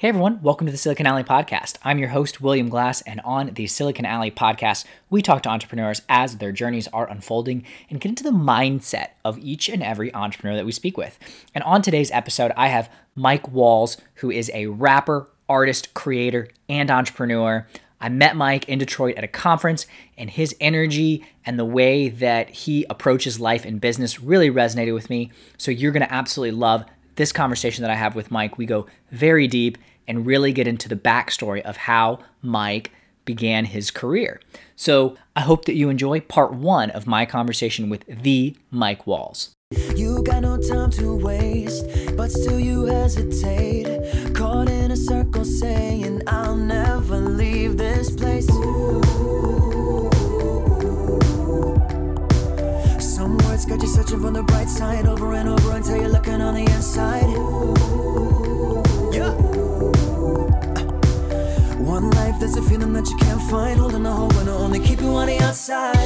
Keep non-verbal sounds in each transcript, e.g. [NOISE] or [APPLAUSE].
Hey everyone, welcome to the Silicon Alley Podcast. I'm your host, William Glass, and on the Silicon Alley Podcast, we talk to entrepreneurs as their journeys are unfolding and get into the mindset of each and every entrepreneur that we speak with. And on today's episode, I have Mike Walls, who is a rapper, artist, creator, and entrepreneur. I met Mike in Detroit at a conference, and his energy and the way that he approaches life and business really resonated with me. So, you're going to absolutely love this conversation that I have with Mike. We go very deep and really get into the backstory of how Mike began his career. So I hope that you enjoy part one of my conversation with the Mike Walls. You got no time to waste, but still you hesitate. Caught in a circle saying, I'll never leave this place. Some words got you searching for the bright side over and over until you're looking on the inside. Yeah. One life, there's a feeling that you can't find. Holding a hope only keep you on the outside.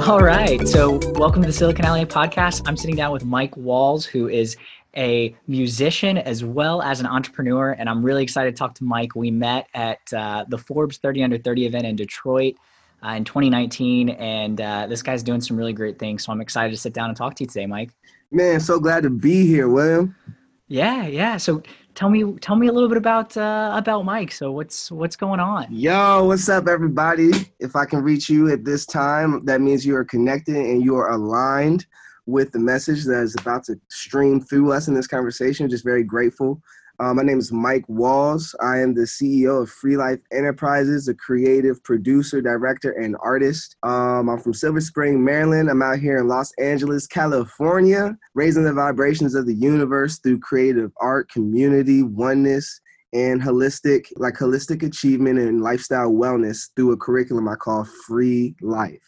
All right. So, welcome to the Silicon Alley podcast. I'm sitting down with Mike Walls, who is a musician as well as an entrepreneur. And I'm really excited to talk to Mike. We met at uh, the Forbes 30 Under 30 event in Detroit uh, in 2019. And uh, this guy's doing some really great things. So, I'm excited to sit down and talk to you today, Mike. Man, so glad to be here, William. Yeah, yeah. So tell me tell me a little bit about uh, about Mike. So what's what's going on? Yo, what's up, everybody? If I can reach you at this time, that means you are connected and you are aligned with the message that is about to stream through us in this conversation. Just very grateful uh, my name is Mike Walls. I am the CEO of Free Life Enterprises, a creative producer, director, and artist. Um, I'm from Silver Spring, Maryland. I'm out here in Los Angeles, California, raising the vibrations of the universe through creative art, community, oneness, and holistic, like holistic achievement and lifestyle wellness through a curriculum I call Free Life.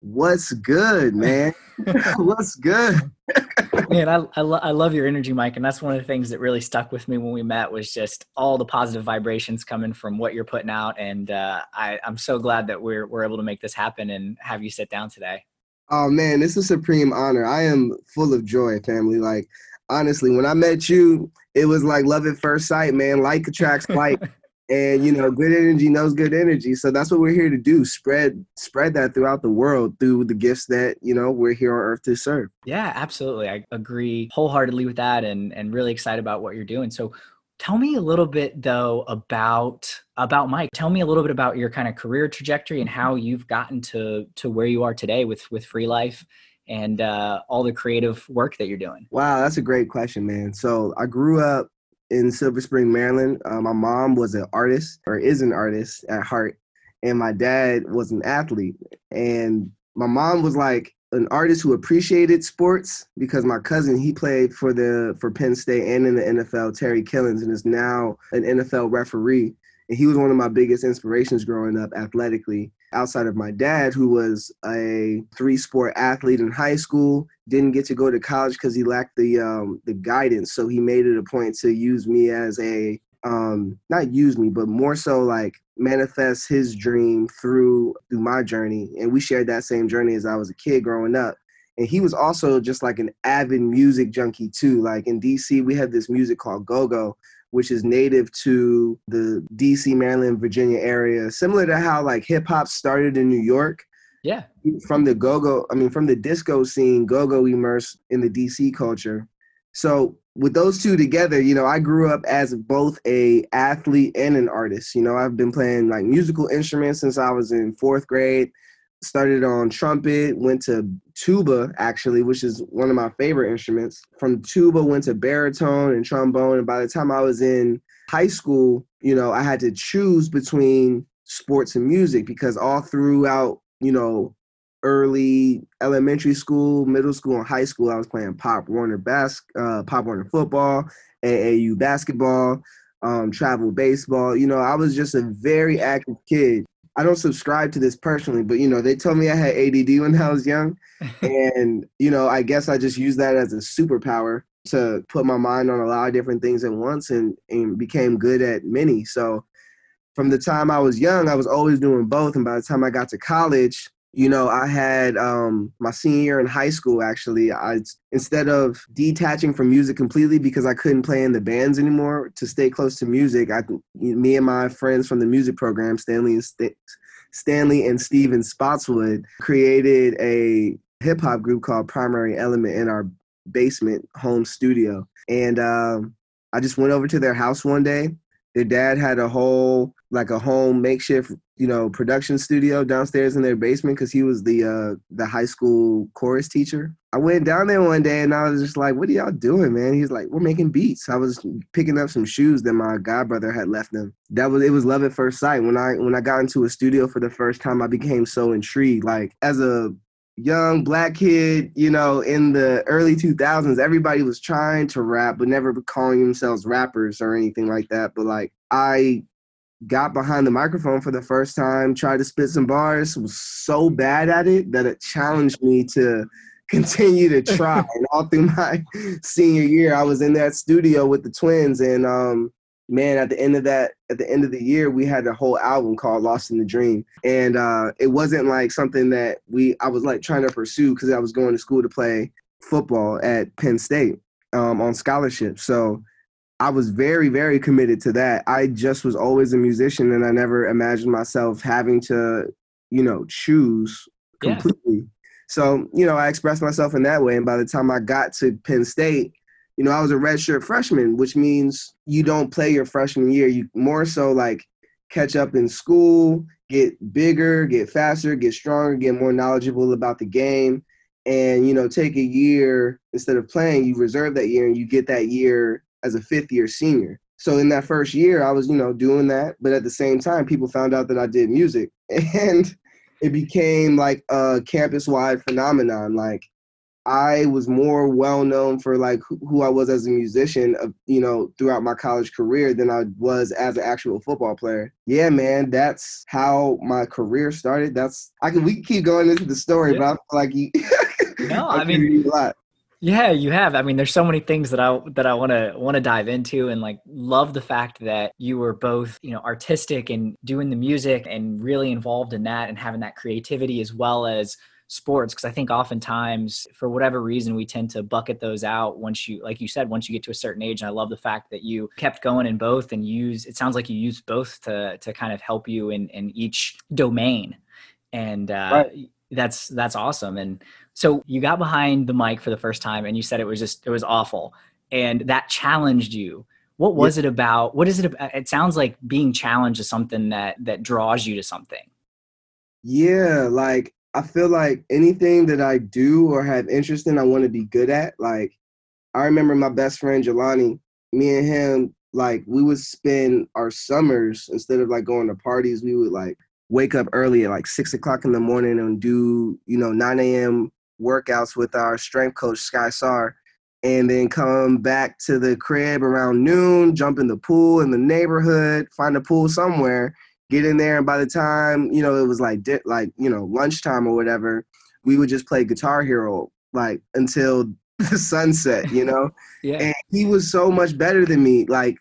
What's good, man? [LAUGHS] What's good? man, I, I, lo- I, love your energy, Mike. And that's one of the things that really stuck with me when we met was just all the positive vibrations coming from what you're putting out. And uh, I, I'm so glad that we're, we're able to make this happen and have you sit down today. Oh man, this is a supreme honor. I am full of joy, family. Like honestly, when I met you, it was like love at first sight, man. Like attracts like [LAUGHS] and you know good energy knows good energy. So that's what we're here to do spread spread that throughout the world through the gifts that you know we're here on earth to serve. Yeah absolutely. I agree wholeheartedly with that and and really excited about what you're doing. So tell me a little bit though about about mike. Tell me a little bit about your kind of career trajectory and how you've gotten to to where you are today with with free life and uh, all the creative work that you're doing. Wow that's a great question man. So i grew up in Silver Spring, Maryland. Uh, my mom was an artist or is an artist at heart, and my dad was an athlete. And my mom was like an artist who appreciated sports because my cousin he played for the for Penn State and in the NFL, Terry Killens, and is now an NFL referee. And he was one of my biggest inspirations growing up athletically outside of my dad, who was a three sport athlete in high school, didn't get to go to college because he lacked the um, the guidance. So he made it a point to use me as a um, not use me, but more so like manifest his dream through through my journey. And we shared that same journey as I was a kid growing up. And he was also just like an avid music junkie too. Like in DC, we had this music called Go Go, which is native to the DC, Maryland, Virginia area, similar to how like hip hop started in New York. Yeah. From the go go, I mean, from the disco scene, go go immersed in the DC culture. So with those two together, you know, I grew up as both a athlete and an artist. You know, I've been playing like musical instruments since I was in fourth grade started on trumpet, went to tuba actually, which is one of my favorite instruments. From tuba went to baritone and trombone and by the time I was in high school, you know, I had to choose between sports and music because all throughout, you know, early elementary school, middle school, and high school, I was playing Pop Warner bas- uh, Pop Warner football, AAU basketball, um, travel baseball. You know, I was just a very active kid. I don't subscribe to this personally, but you know, they told me I had ADD when I was young, [LAUGHS] and you know, I guess I just used that as a superpower to put my mind on a lot of different things at once, and and became good at many. So, from the time I was young, I was always doing both, and by the time I got to college, you know, I had um, my senior year in high school. Actually, I instead of detaching from music completely because I couldn't play in the bands anymore, to stay close to music, I, me and my friends from the music program, Stanley and St- Stanley and Steven Spotswood, created a hip hop group called Primary Element in our basement home studio, and um, I just went over to their house one day. Their dad had a whole like a home makeshift you know production studio downstairs in their basement because he was the uh the high school chorus teacher. I went down there one day and i was just like what are y'all doing man? He's like we're making beats. I was picking up some shoes that my godbrother had left them. That was it was love at first sight. When i when i got into a studio for the first time i became so intrigued. Like as a young black kid, you know, in the early 2000s, everybody was trying to rap, but never calling themselves rappers or anything like that. But like, I got behind the microphone for the first time, tried to spit some bars, was so bad at it that it challenged me to continue to [LAUGHS] try. and all through my senior year, I was in that studio with the twins and um man, at the end of that, at the end of the year, we had a whole album called Lost in the Dream. And uh it wasn't like something that we I was like trying to pursue because I was going to school to play football at Penn State um on scholarship. So I was very, very committed to that. I just was always a musician and I never imagined myself having to, you know, choose completely. Yeah. So, you know, I expressed myself in that way. And by the time I got to Penn State, you know, I was a redshirt freshman, which means you don't play your freshman year. You more so like catch up in school, get bigger, get faster, get stronger, get more knowledgeable about the game. And, you know, take a year instead of playing, you reserve that year and you get that year as a fifth year senior. So in that first year, I was, you know, doing that. But at the same time, people found out that I did music. [LAUGHS] And it became like a campus wide phenomenon. Like I was more well known for like who I was as a musician, uh, you know, throughout my college career than I was as an actual football player. Yeah, man, that's how my career started. That's I can we can keep going into the story, yeah. but I feel like you. [LAUGHS] no, I mean, a lot. Yeah, you have. I mean, there's so many things that I that I want to want to dive into and like love the fact that you were both, you know, artistic and doing the music and really involved in that and having that creativity as well as sports because I think oftentimes for whatever reason we tend to bucket those out once you like you said once you get to a certain age and I love the fact that you kept going in both and use it sounds like you used both to to kind of help you in in each domain and uh right. that's that's awesome and so you got behind the mic for the first time and you said it was just it was awful and that challenged you. What was yeah. it about? What is it about? It sounds like being challenged is something that that draws you to something. Yeah, like I feel like anything that I do or have interest in, I want to be good at. Like I remember my best friend Jelani, me and him, like we would spend our summers instead of like going to parties, we would like wake up early at like six o'clock in the morning and do, you know, 9 a.m workouts with our strength coach Sky Sar, and then come back to the crib around noon, jump in the pool in the neighborhood, find a pool somewhere, get in there, and by the time you know it was like di- like you know lunchtime or whatever, we would just play Guitar Hero like until [LAUGHS] the sunset, you know. [LAUGHS] yeah. And he was so much better than me, like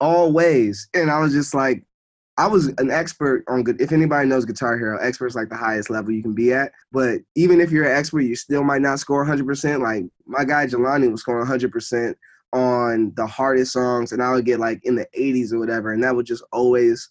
always, and I was just like, I was an expert on good. If anybody knows Guitar Hero, expert's like the highest level you can be at. But even if you're an expert, you still might not score 100%. Like my guy Jelani was scoring 100% on the hardest songs, and I would get like in the 80s or whatever, and that would just always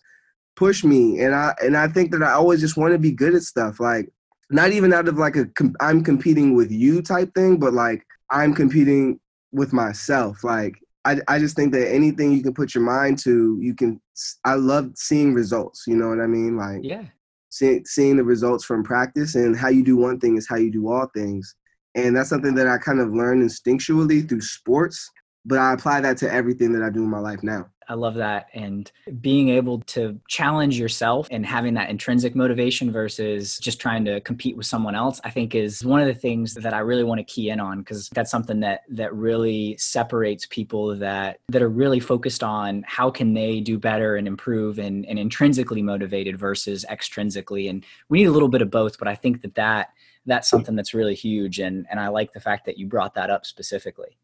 push me. And I and I think that I always just want to be good at stuff. Like not even out of like a I'm competing with you type thing, but like I'm competing with myself. Like I, I just think that anything you can put your mind to, you can. I love seeing results. You know what I mean? Like, yeah, seeing seeing the results from practice and how you do one thing is how you do all things, and that's something that I kind of learned instinctually through sports. But I apply that to everything that I do in my life now. I love that. And being able to challenge yourself and having that intrinsic motivation versus just trying to compete with someone else, I think is one of the things that I really want to key in on because that's something that that really separates people that that are really focused on how can they do better and improve and, and intrinsically motivated versus extrinsically. And we need a little bit of both, but I think that that that's something that's really huge and and I like the fact that you brought that up specifically.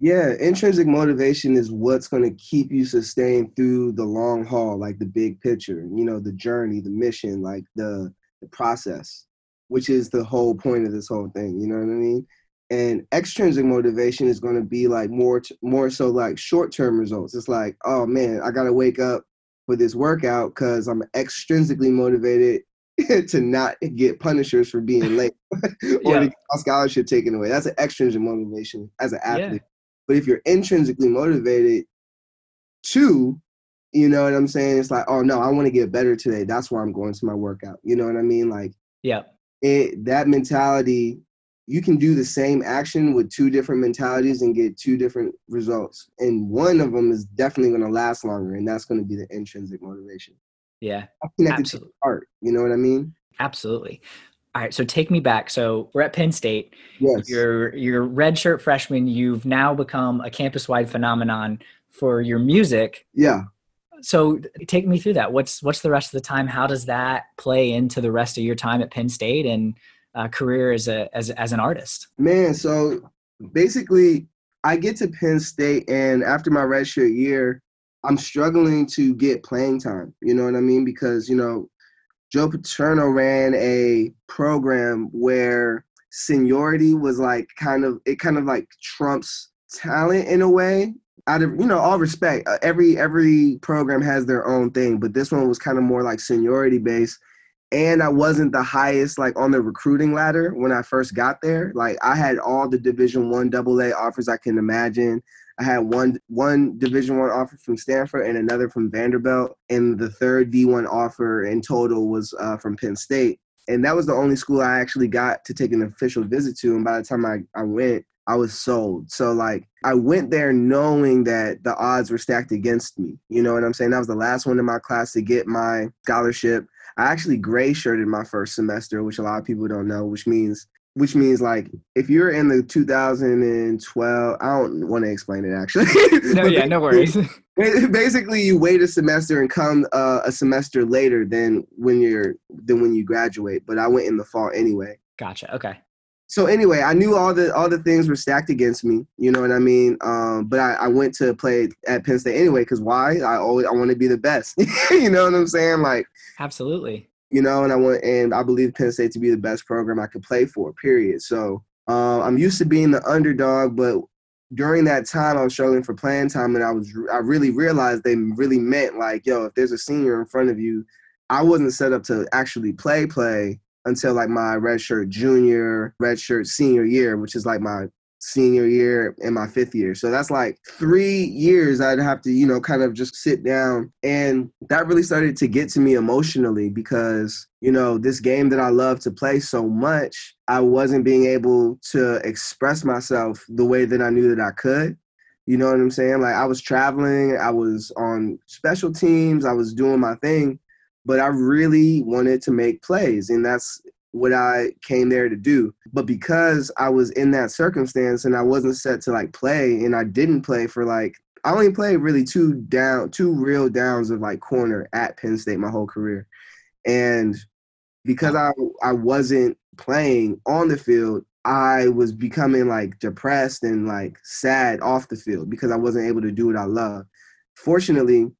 Yeah, intrinsic motivation is what's going to keep you sustained through the long haul, like the big picture, you know, the journey, the mission, like the the process. which is the whole point of this whole thing. You know what I mean? And extrinsic motivation is going to be like more t- more so like short term results. It's like, oh man, I got to wake up for this workout because I'm extrinsically motivated [LAUGHS] to not get punishers for being late [LAUGHS] or yeah. to get my scholarship taken away. That's an extrinsic motivation as an athlete. Yeah. But if you're intrinsically motivated to, you know what I'm saying? It's like, oh no, I want to get better today. That's why I'm going to my workout. You know what I mean? Like, yeah, it that mentality. You can do the same action with two different mentalities and get two different results. And one of them is definitely going to last longer, and that's going to be the intrinsic motivation. Yeah. Connected absolutely. to art. You know what I mean? Absolutely. All right, so take me back. So we're at Penn State. Yes. You're you're redshirt freshman. You've now become a campus-wide phenomenon for your music. Yeah. So take me through that. What's what's the rest of the time? How does that play into the rest of your time at Penn State and uh, career as a as as an artist? Man, so basically, I get to Penn State, and after my redshirt year, I'm struggling to get playing time. You know what I mean? Because you know, Joe Paterno ran a program where seniority was like kind of it kind of like trumps talent in a way. Out of you know all respect, uh, every every program has their own thing, but this one was kind of more like seniority based. And I wasn't the highest like on the recruiting ladder when I first got there. Like I had all the Division One AA offers I can imagine. I had one one Division One offer from Stanford and another from Vanderbilt, and the third D1 offer in total was uh, from Penn State. And that was the only school I actually got to take an official visit to. And by the time I, I went, I was sold. So like I went there knowing that the odds were stacked against me. You know what I'm saying? That was the last one in my class to get my scholarship. I actually gray shirted my first semester, which a lot of people don't know, which means which means like if you're in the 2012 i don't want to explain it actually. [LAUGHS] No yeah no worries. [LAUGHS] basically you wait a semester and come uh, a semester later than when you're than when you graduate but i went in the fall anyway. Gotcha okay. So anyway i knew all the all the things were stacked against me you know what i mean? Um, but I, I went to play at penn state anyway because why? I always i want to be the best [LAUGHS] you know what i'm saying? Like absolutely you know, and I want and I believe Penn State to be the best program I could play for. Period. So uh, I'm used to being the underdog, but during that time I was struggling for playing time, and I was I really realized they really meant like, yo, if there's a senior in front of you, I wasn't set up to actually play play until like my redshirt junior, redshirt senior year, which is like my senior year and my fifth year. So that's like three years I'd have to, you know, kind of just sit down. And that really started to get to me emotionally because, you know, this game that I love to play so much, I wasn't being able to express myself the way that I knew that I could. You know what I'm saying? Like I was traveling, I was on special teams, I was doing my thing, but I really wanted to make plays. And that's what I came there to do. But because I was in that circumstance and I wasn't set to like play and I didn't play for like I only played really two down two real downs of like corner at Penn State my whole career. And because I I wasn't playing on the field, I was becoming like depressed and like sad off the field because I wasn't able to do what I love. Fortunately,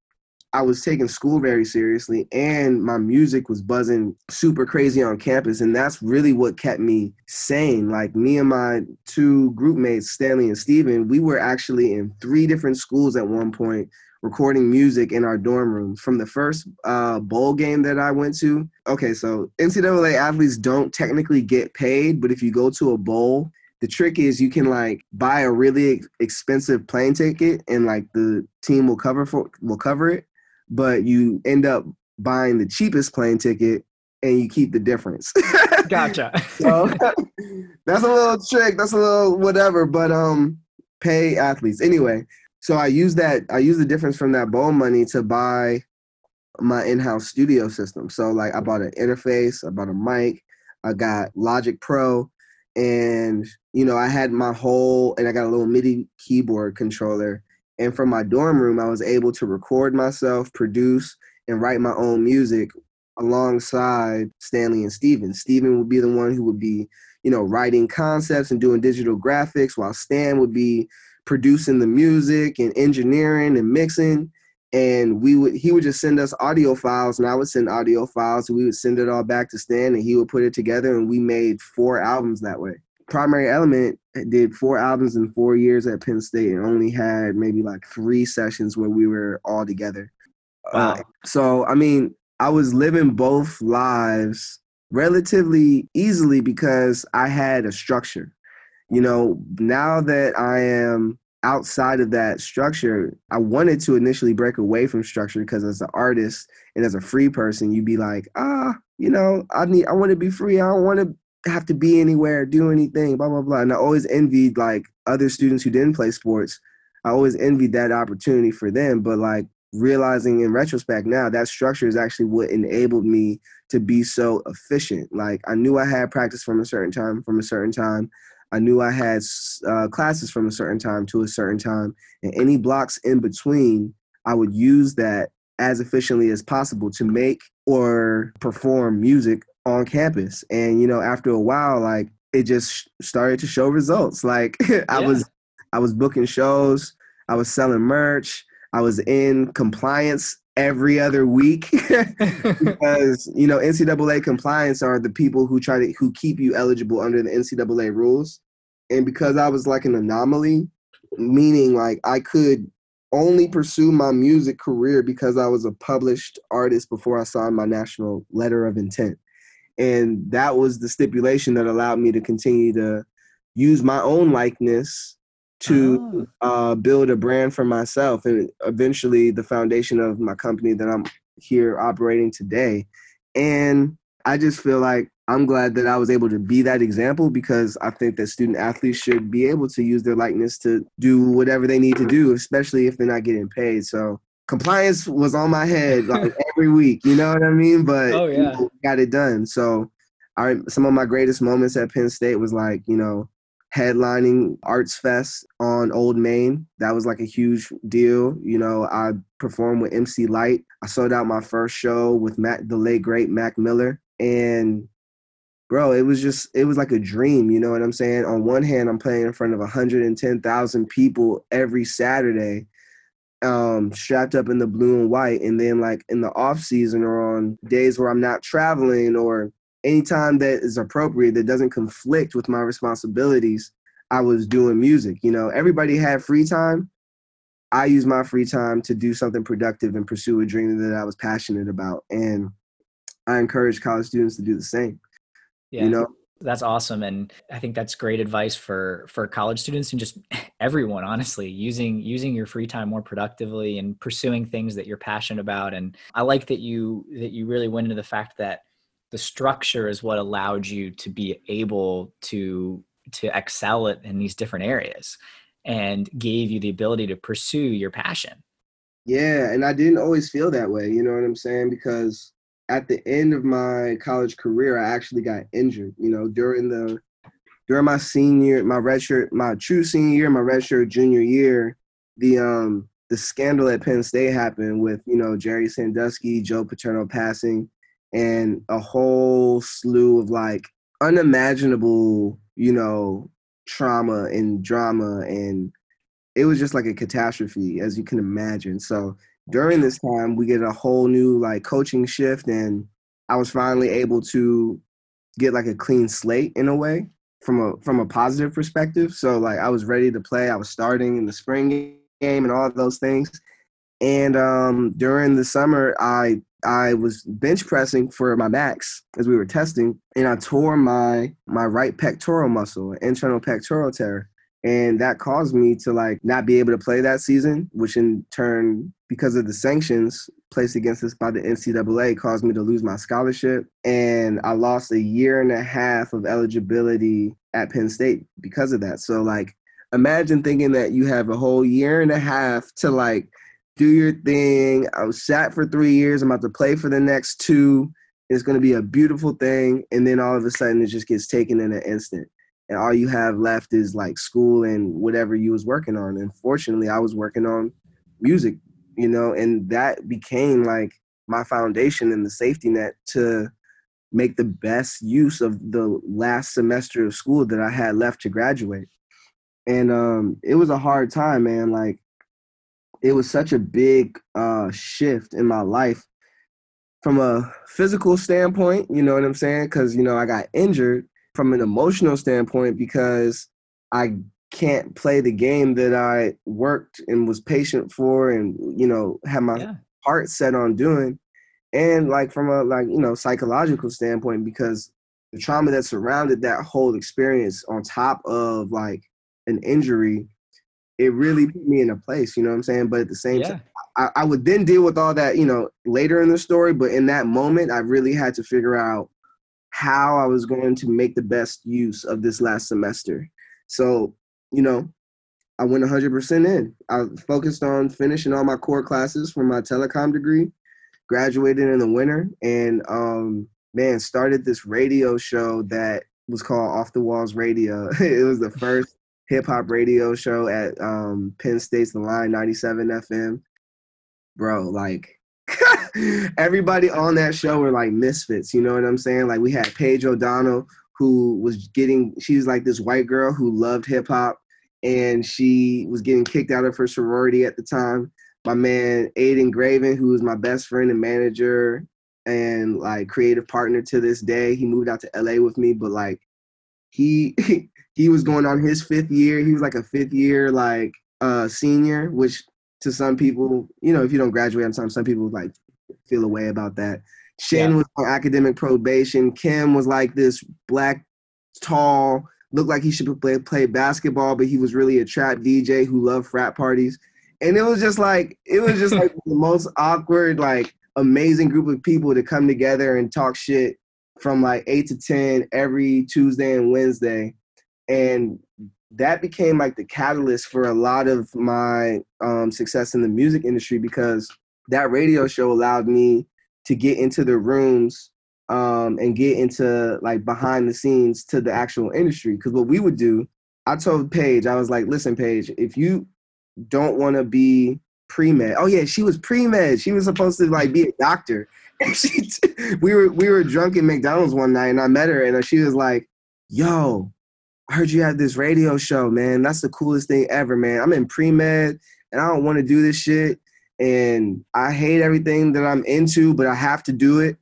I was taking school very seriously and my music was buzzing super crazy on campus. And that's really what kept me sane. Like me and my two group mates, Stanley and Steven, we were actually in three different schools at one point recording music in our dorm rooms from the first uh, bowl game that I went to. Okay, so NCAA athletes don't technically get paid, but if you go to a bowl, the trick is you can like buy a really expensive plane ticket and like the team will cover for will cover it but you end up buying the cheapest plane ticket and you keep the difference. [LAUGHS] gotcha. so [LAUGHS] that's a little trick. That's a little whatever, but um, pay athletes anyway. So I use that. I use the difference from that bowl money to buy my in-house studio system. So like I bought an interface, I bought a mic, I got Logic Pro, and you know I had my whole and I got a little MIDI keyboard controller and from my dorm room, I was able to record myself, produce, and write my own music alongside Stanley and Steven. Steven would be the one who would be, you know, writing concepts and doing digital graphics, while Stan would be producing the music and engineering and mixing. and we would he would just send us audio files and I would send audio files and we would send it all back to Stan and he would put it together and we made four albums that way. Primary Element did four albums in four years at Penn State and only had maybe like three sessions where we were all together. Wow. Uh, so I mean, I was living both lives relatively easily because I had a structure. You know, now that I am outside of that structure, I wanted to initially break away from structure because as an artist and as a free person, you'd be like, ah, you know, I need, I want to be free. I don't want to have to be anywhere, do anything, blah blah blah. And I always envied like other students who didn't play sports. I always envied that opportunity for them, but like realizing in retrospect now that structure is actually what enabled me to be so efficient. Like I knew I had practice from a certain time, from a certain time. I knew I had uh, classes from a certain time to a certain time, and any blocks in between, I would use that as efficiently as possible to make or perform music on campus. And you know, after a while, like it just started to show results. Like [LAUGHS] I yeah. was, I was booking shows, I was selling merch, I was in compliance every other week [LAUGHS] because you know NCAA compliance are the people who try to who keep you eligible under the NCAA rules, and because I was like an anomaly, meaning like I could only pursue my music career because I was a published artist before I signed my national letter of intent, and that was the stipulation that allowed me to continue to use my own likeness to oh. uh, build a brand for myself and eventually the foundation of my company that I'm here operating today. And I just feel like I'm glad that I was able to be that example because I think that student athletes should be able to use their likeness to do whatever they need to do, especially if they're not getting paid. So compliance was on my head like [LAUGHS] every week, you know what I mean? But oh, yeah. you know, got it done. So I some of my greatest moments at Penn State was like, you know, headlining Arts Fest on Old Main. That was like a huge deal. You know, I performed with MC Lyte. I sold out my first show with Mac, the late great Mac Miller, and bro, it was just it was like a dream. You know what I'm saying? On one hand, I'm playing in front of 110,000 people every Saturday. Um, strapped up in the blue and white, and then like in the off season or on days where I'm not traveling or anytime that is appropriate that doesn't conflict with my responsibilities, I was doing music. You know, everybody had free time. I used my free time to do something productive and pursue a dream that I was passionate about. And I encourage college students to do the same. Yeah. You know, that's awesome and i think that's great advice for for college students and just [LAUGHS] everyone honestly using using your free time more productively and pursuing things that you're passionate about and i like that you that you really went into the fact that the structure is what allowed you to be able to to excel it in these different areas and gave you the ability to pursue your passion. Yeah and i didn't always feel that way you know what i'm saying? Because at the end of my college career i actually got injured you know during the during my senior my redshirt my true senior year my redshirt junior year the um the scandal at penn state happened with you know jerry sandusky joe paterno passing and a whole slew of like unimaginable, you know, trauma and drama and it was just like a catastrophe as you can imagine. So during this time we get a whole new like coaching shift and I was finally able to get like a clean slate in a way from a from a positive perspective. So like I was ready to play. I was starting in the spring game and all those things. And um, during the summer, I I was bench pressing for my max as we were testing, and I tore my my right pectoral muscle, internal pectoral tear, and that caused me to like not be able to play that season, which in turn, because of the sanctions placed against us by the NCAA, caused me to lose my scholarship, and I lost a year and a half of eligibility at Penn State because of that. So like, imagine thinking that you have a whole year and a half to like do your thing. I was sat for three years. I'm about to play for the next two. It's going to be a beautiful thing. And then all of a sudden, it just gets taken in an instant. And all you have left is like school and whatever you was working on. And fortunately, I was working on music, you know, and that became like my foundation and the safety net to make the best use of the last semester of school that I had left to graduate. And um, it was a hard time, man. Like it was such a big uh, shift in my life from a physical standpoint, you know what I'm saying? Because, you know, I got injured from an emotional standpoint because I can't play the game that I worked and was patient for and, you know, had my yeah. heart set on doing. And like from a like, you know, psychological standpoint, because the trauma that surrounded that whole experience on top of like an injury it really put me in a place, you know what I'm saying? But at the same yeah. time, I, I, would then deal with all that, you know, later in the story. But in that moment, I really had to figure out how I was going to make the best use of this last semester. So, you know, I went 100% in. I focused on finishing all my core classes for my telecom degree, graduated in the winter, and um, man, started this radio show that was called Off the Walls Radio. [LAUGHS] it was the first hip hop radio show at um, Penn State's The Lion 97 FM. Bro, like [LAUGHS] everybody on that show were like misfits, you know what I'm saying? Like we had Paige O'Donnell who was getting she's like this white girl who loved hip hop and she was getting kicked out of her sorority at the time. My man Aiden Graven, who was my best friend and manager and like creative partner to this day, he moved out to LA with me, but like he [LAUGHS] he was going on his fifth year. He was like a fifth year like uh senior, which to some people, you know, if you don't graduate on time, some people like feel a way about that. Shin yeah. was on academic probation. Kim was like this black, tall, looked like he should play play basketball, but he was really a trap DJ who loved frat parties. And it was just like it was just like [LAUGHS] the most awkward, like amazing group of people to come together and talk shit from like eight to ten every Tuesday and Wednesday and that became like the catalyst for a lot of my um, success in the music industry because that radio show allowed me to get into the rooms um, and get into like behind the scenes to the actual industry. Because what we would do, I told Paige, I was like, listen, Paige, if you don't want to be pre med, oh yeah, she was pre med. She was supposed to like be a doctor. [LAUGHS] She, we were we were drunk in McDonald's one night, and I met her, and she was like, "Yo, I heard you have this radio show, man. That's the coolest thing ever, man. I'm in pre med and I don't want to do this shit. And I hate everything that I'm into, but I have to do it.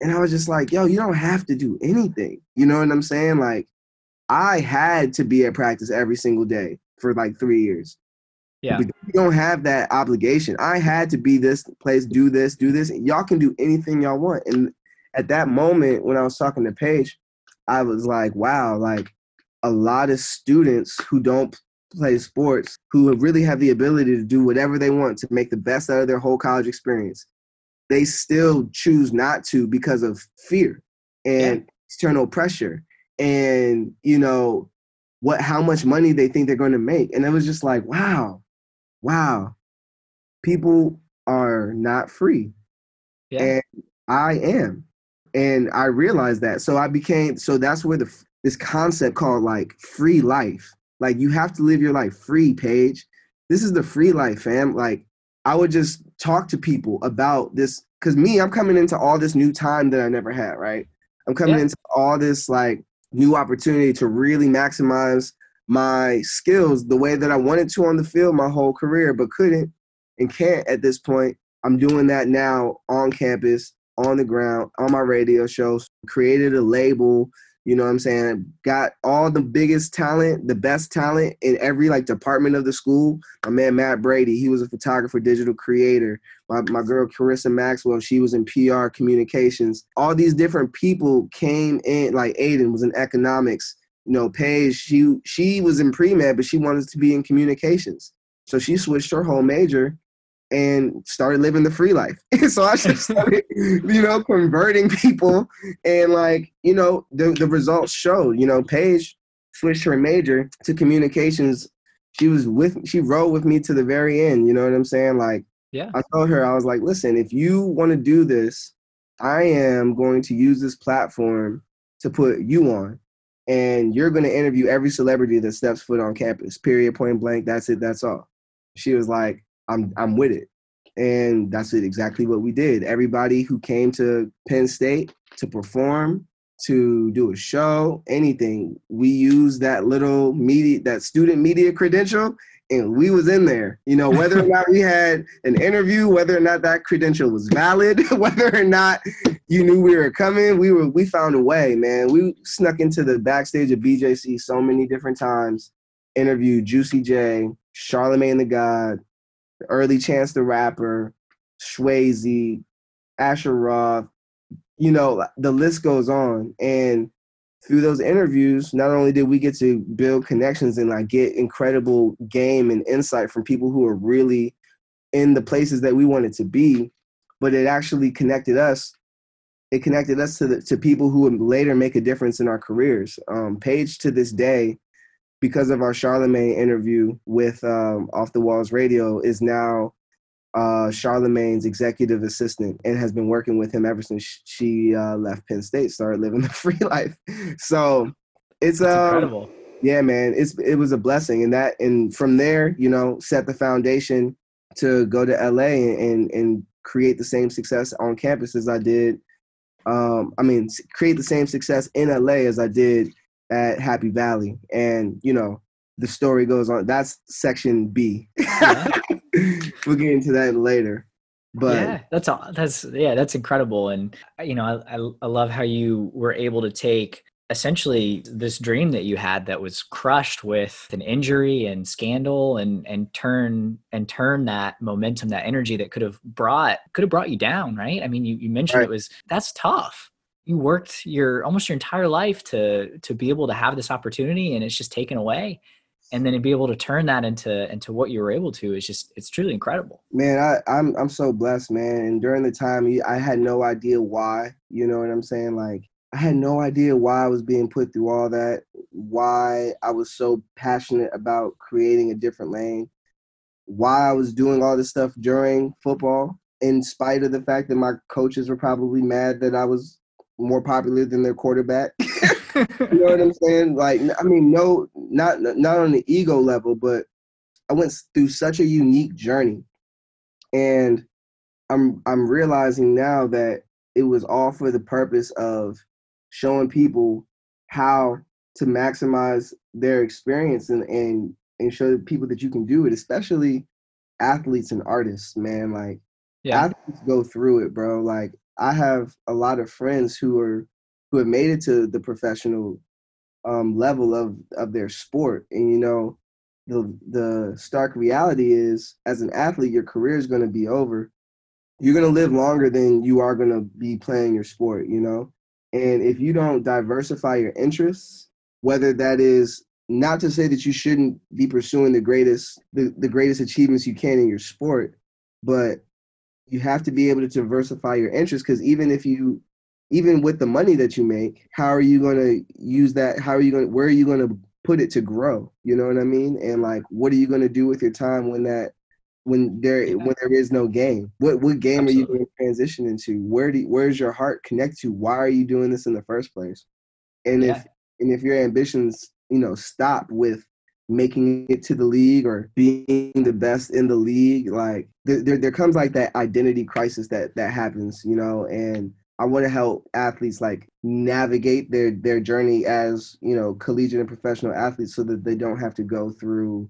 And I was just like, yo, you don't have to do anything. You know what I'm saying? Like, I had to be at practice every single day for like three years. Yeah. But you don't have that obligation. I had to be this place, do this, do this. Y'all can do anything y'all want. And at that moment, when I was talking to Paige, I was like, wow, like a lot of students who don't play sports who really have the ability to do whatever they want to make the best out of their whole college experience they still choose not to because of fear and yeah. external pressure and you know what how much money they think they're going to make and it was just like wow wow people are not free yeah. and i am and i realized that so i became so that's where the this concept called like free life. Like you have to live your life free, Paige. This is the free life, fam. Like I would just talk to people about this because me, I'm coming into all this new time that I never had, right? I'm coming yeah. into all this like new opportunity to really maximize my skills the way that I wanted to on the field my whole career, but couldn't and can't at this point. I'm doing that now on campus, on the ground, on my radio shows, created a label you know what I'm saying? Got all the biggest talent, the best talent in every like department of the school. My man Matt Brady, he was a photographer, digital creator. My my girl Carissa Maxwell, she was in PR communications. All these different people came in, like Aiden was in economics. You know, Paige, she she was in pre-med, but she wanted to be in communications. So she switched her whole major and started living the free life. [LAUGHS] so I just [LAUGHS] started, you know, converting people and like, you know, the, the results showed, you know, Paige switched her major to communications. She was with, she rode with me to the very end. You know what I'm saying? Like, yeah, I told her, I was like, listen, if you want to do this, I am going to use this platform to put you on. And you're going to interview every celebrity that steps foot on campus, period, point blank. That's it. That's all. She was like, I'm I'm with it. And that's it, exactly what we did. Everybody who came to Penn State to perform, to do a show, anything, we used that little media, that student media credential, and we was in there. You know, whether or [LAUGHS] not we had an interview, whether or not that credential was valid, [LAUGHS] whether or not you knew we were coming, we were we found a way, man. We snuck into the backstage of BJC so many different times. Interviewed Juicy J, Charlemagne the God, Early Chance the Rapper, Swayze, Asher Roth. You know, the list goes on. And through those interviews, not only did we get to build connections and like get incredible game and insight from people who are really in the places that we wanted to be, but it actually connected us. It connected us to the, to people who would later make a difference in our careers. Um, Paige to this day, because of our Charlemagne interview with um, Off the Walls Radio, is now uh, Charlemagne's executive assistant and has been working with him ever since she uh, left Penn State, started living [LAUGHS] the free life. So it's um, incredible. Yeah, man, it's it was a blessing, and that and from there, you know, set the foundation to go to LA and and create the same success on campus as I did. Um, I mean, create the same success in LA as I did at Happy Valley, and you know, the story goes on. That's section B. Yeah. [LAUGHS] we'll get into that later. But yeah, that's all. That's yeah, that's incredible. And uh, you know, I, I love how you were able to take essentially this dream that you had that was crushed with an injury and scandal and and turn and turn that momentum that energy that could have brought could have brought you down right i mean you, you mentioned right. it was that's tough you worked your almost your entire life to to be able to have this opportunity and it's just taken away. And then to be able to turn that into into what you were able to is just it's truly incredible. Man I, i'm i'm so blessed man. And during the time i had no idea why you know what i'm saying? Like i had no idea why i was being put through all that why i was so passionate about creating a different lane why i was doing all this stuff during football in spite of the fact that my coaches were probably mad that i was more popular than their quarterback [LAUGHS] you know what I'm saying? Like, I mean, no, not not on the ego level, but I went through such a unique journey, and I'm I'm realizing now that it was all for the purpose of showing people how to maximize their experience and and and show people that you can do it, especially athletes and artists, man. Like yeah. athletes go through it, bro. Like I have a lot of friends who are who have made it to the professional um, level of of their sport. And you know, the the stark reality is, as an athlete, your career is going to be over. You're going to live longer than you are going to be playing your sport. You know, and if you don't diversify your interests, whether that is not to say that you shouldn't be pursuing the greatest the, the greatest achievements you can in your sport, but you have to be able to diversify your interests because even if you even with the money that you make, how are you going to use that? How are you going where are you going to put it to grow? You know what I mean? And like, what are you going to do with your time when that, when there, yeah. when there is no game? What, what game Absolutely. are you going to transition into? Where do, where's your heart connect to? Why are you doing this in the first place? And yeah. if, and if your ambitions, you know, stop with making it to the league or being the best in the league, like there, there, comes like that identity crisis that, that happens, you know, and, I want to help athletes like navigate their their journey as you know collegiate and professional athletes, so that they don't have to go through,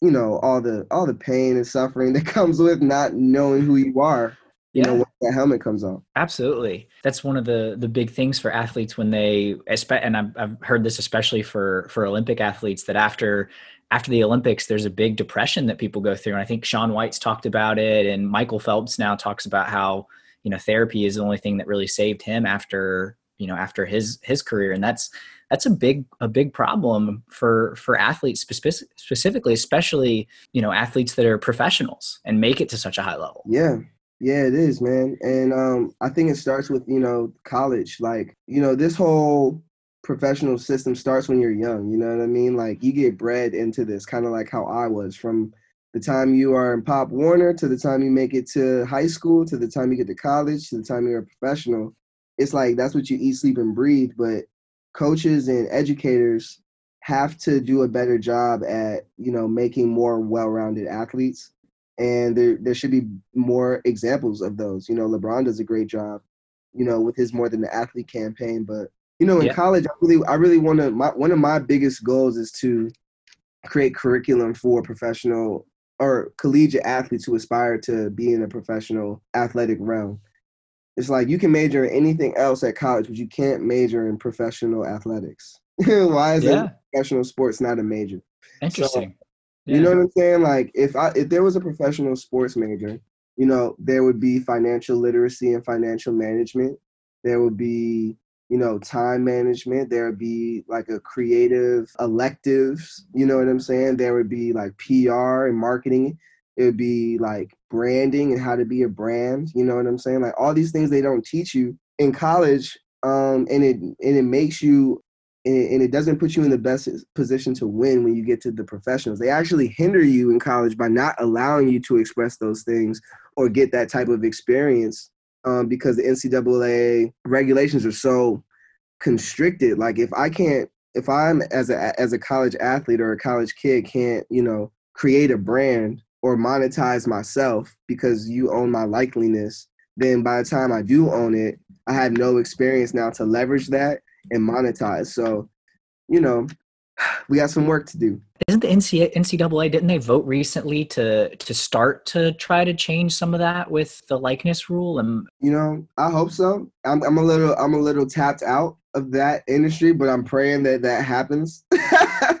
you know, all the all the pain and suffering [LAUGHS] that comes with not knowing who you are. You yeah. know, when that helmet comes off. Absolutely, that's one of the the big things for athletes when they, and I've, I've heard this especially for for Olympic athletes that after after the Olympics, there's a big depression that people go through. And I think Shaun White's talked about it, and Michael Phelps now talks about how you know therapy is the only thing that really saved him after you know after his his career and that's that's a big a big problem for for athletes specifically especially you know athletes that are professionals and make it to such a high level yeah yeah it is man and um i think it starts with you know college like you know this whole professional system starts when you're young you know what i mean like you get bred into this kind of like how i was from the time you are in Pop Warner to the time you make it to high school to the time you get to college to the time you're a professional. It's like that's what you eat, sleep, and breathe. But coaches and educators have to do a better job at you know making more well-rounded athletes, and there there should be more examples of those. You know, LeBron does a great job, you know, with his more than the athlete campaign. But you know, in yeah. college, I really I really want to. My one of my biggest goals is to create curriculum for professional or collegiate athletes who aspire to be in a professional athletic realm. It's like you can major in anything else at college, but you can't major in professional athletics. [LAUGHS] Why is yeah. professional sports not a major? Interesting. So, yeah. You know what I'm saying? Like if I if there was a professional sports major, you know, there would be financial literacy and financial management. There would be you know, time management. There would be like a creative electives, you know what I'm saying? There would be like PR and marketing. It would be like branding and how to be a brand, you know what I'm saying? Like all these things they don't teach you in college. Um, and it and it makes you and it doesn't put you in the best position to win when you get to the professionals. They actually hinder you in college by not allowing you to express those things or get that type of experience um, because the NCAA regulations are so constricted. Like if I can't, if I'm as a as a college athlete or a college kid can't, you know, create a brand or monetize myself because you own my likeliness, then by the time I do own it, I have no experience now to leverage that and monetize. So, you know, we got some work to do. Isn't the NCAA didn't they vote recently to to start to try to change some of that with the likeness rule? And you know, I hope so. I'm I'm a little I'm a little tapped out of that industry, but I'm praying that that happens.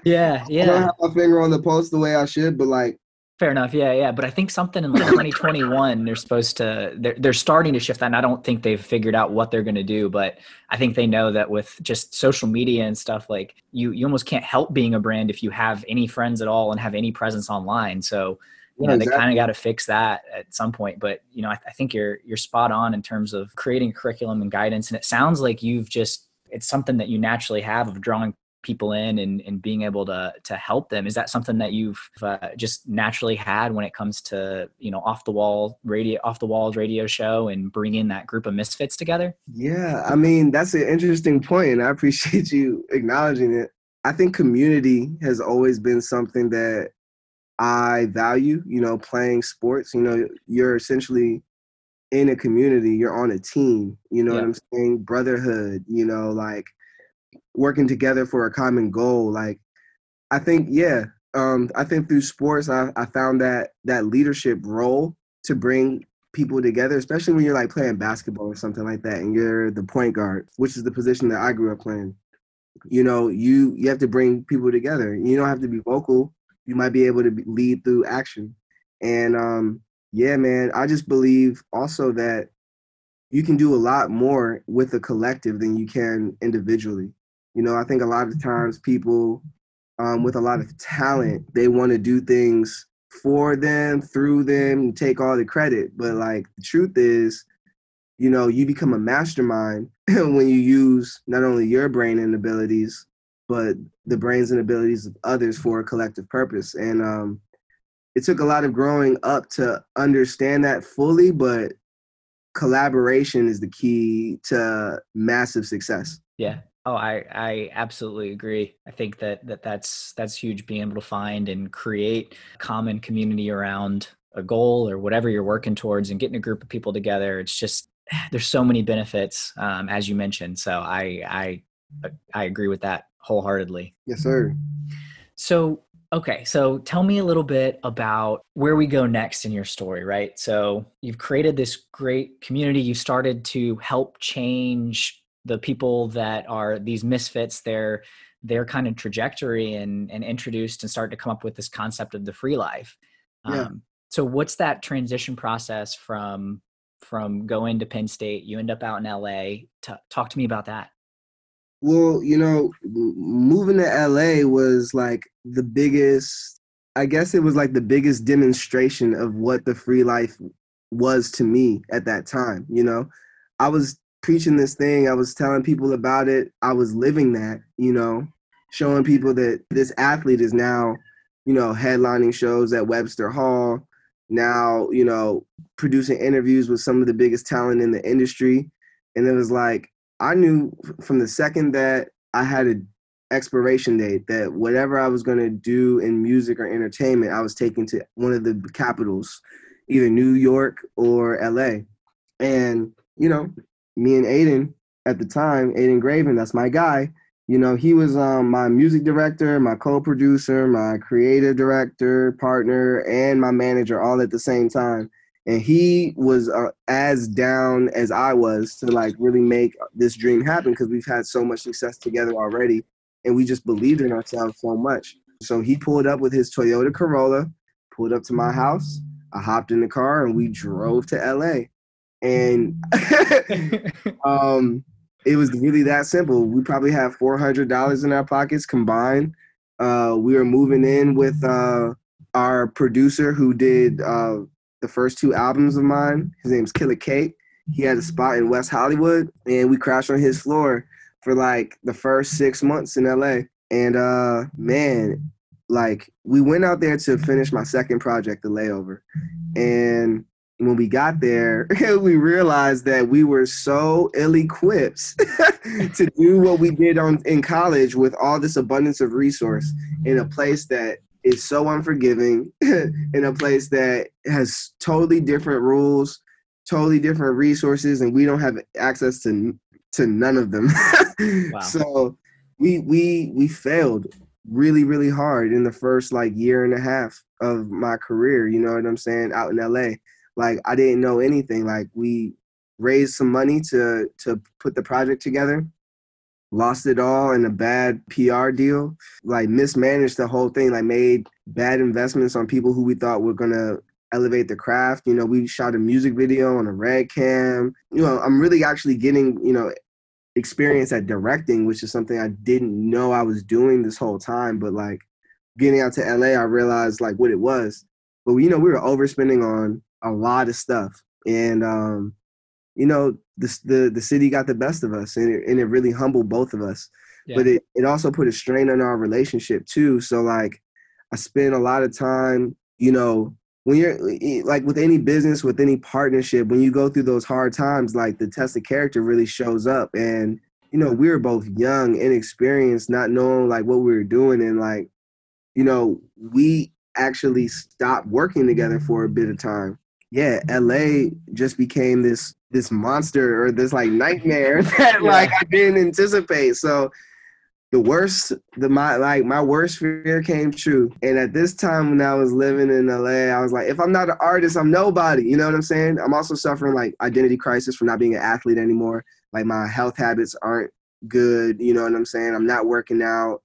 yeah, [LAUGHS] yeah. I don't have my finger on the pulse the way I should, but like Fair enough. Yeah, yeah. But I think something in like [LAUGHS] 2021, they're supposed to, they're, they're starting to shift that. And I don't think they've figured out what they're going to do, but I think they know that with just social media and stuff, like you, you almost can't help being a brand if you have any friends at all and have any presence online. So, you know, exactly. they kind of got to fix that at some point. But, you know, I, I think you're, you're spot on in terms of creating curriculum and guidance. And it sounds like you've just, it's something that you naturally have of drawing people in and, and being able to to help them. Is that something that you've uh, just naturally had when it comes to you know off the wall radio off the walls radio show and bringing that group of misfits together? Yeah i mean that's an interesting point and i appreciate you acknowledging it. I think community has always been something that i value you know playing sports. You know you're essentially in a community you're on a team you know yeah. what i'm saying? Brotherhood you know like working together for a common goal. Like, I think, yeah, um, I think through sports, I, I found that that leadership role to bring people together, especially when you're like playing basketball or something like that, and you're the point guard, which is the position that I grew up playing. You know, you you have to bring people together. You don't have to be vocal. You might be able to be, lead through action. And um, yeah, man, I just believe also that you can do a lot more with a collective than you can individually. You know, I think a lot of times people um, with a lot of talent, they want to do things for them, through them, take all the credit. But like the truth is, you know, you become a mastermind [LAUGHS] when you use not only your brain and abilities, but the brains and abilities of others for a collective purpose. And um, it took a lot of growing up to understand that fully, but collaboration is the key to massive success. Yeah, Oh, I I absolutely agree. I think that that that's that's huge. Being able to find and create a common community around a goal or whatever you're working towards, and getting a group of people together. It's just [SIGHS] there's so many benefits, um, as you mentioned. So I I I agree with that wholeheartedly. Yes, sir. So Okay, so tell me a little bit about where we go next in your story, right? So you've created this great community. You started to help change the people that are these misfits their their kind of trajectory and and introduced and start to come up with this concept of the free life. Yeah. Um, so what's that transition process from from going to penn state? You end up out in la T- talk to me about that. Well you know moving to la was like the biggest i guess it was like the biggest demonstration of what the free life was to me at that time you know? I was preaching this thing. I was telling people about it. I was living that, you know, showing people that this athlete is now, you know, headlining shows at Webster Hall, now, you know, producing interviews with some of the biggest talent in the industry. And it was like, I knew from the second that I had an expiration date that whatever I was going to do in music or entertainment, I was taking to one of the capitals, either New York or LA. And, you know, me and Aiden at the time, Aiden Graven, that's my guy. You know, he was um, my music director, my co-producer, my creative director, partner, and my manager all at the same time. And he was uh, as down as I was to like really make this dream happen because we've had so much success together already, and we just believed in ourselves so much. So he pulled up with his Toyota Corolla, pulled up to my house. I hopped in the car and we drove to LA. And [LAUGHS] um, it was really that simple. We probably had four hundred dollars in our pockets combined. Uh, we were moving in with uh, our producer who did uh, the first two albums of mine. His name's Killer Kate. He had a spot in West Hollywood, and we crashed on his floor for like the first six months in LA. And uh, man, like we went out there to finish my second project, The Layover, and when we got there, [LAUGHS] we realized that we were so ill-equipped [LAUGHS] to do what we did on in college with all this abundance of resource in a place that is so unforgiving, [LAUGHS] in a place that has totally different rules, totally different resources, and we don't have access to to none of them. wow. So we we we failed really really hard in the first like year and a half of my career. You know what I'm saying? Out in LA like I didn't know anything. Like we raised some money to to put the project together, lost it all in a bad PR deal, like mismanaged the whole thing, like made bad investments on people who we thought were gonna elevate the craft. You know, we shot a music video on a red cam. You know, I'm really actually getting, you know, experience at directing, which is something I didn't know I was doing this whole time. But like getting out to LA, I realized like what it was. But you know, we were overspending on a lot of stuff, and um, you know, the the the city got the best of us, and it, and it really humbled both of us. Yeah. But it it also put a strain on our relationship too. So like, I spent a lot of time, you know, when you're like with any business with any partnership when you go through those hard times like the test of character really shows up and you know we were both young inexperienced not knowing like what we were doing and like you know we actually stopped working together for a bit of time yeah, LA just became this this monster or this like nightmare [LAUGHS] that like I didn't anticipate. So the worst the my like my worst fear came true. And at this time when I was living in LA, I was like, if I'm not an artist, I'm nobody. You know what I'm saying? I'm also suffering like identity crisis from not being an athlete anymore. Like my health habits aren't good. You know what I'm saying? I'm not working out.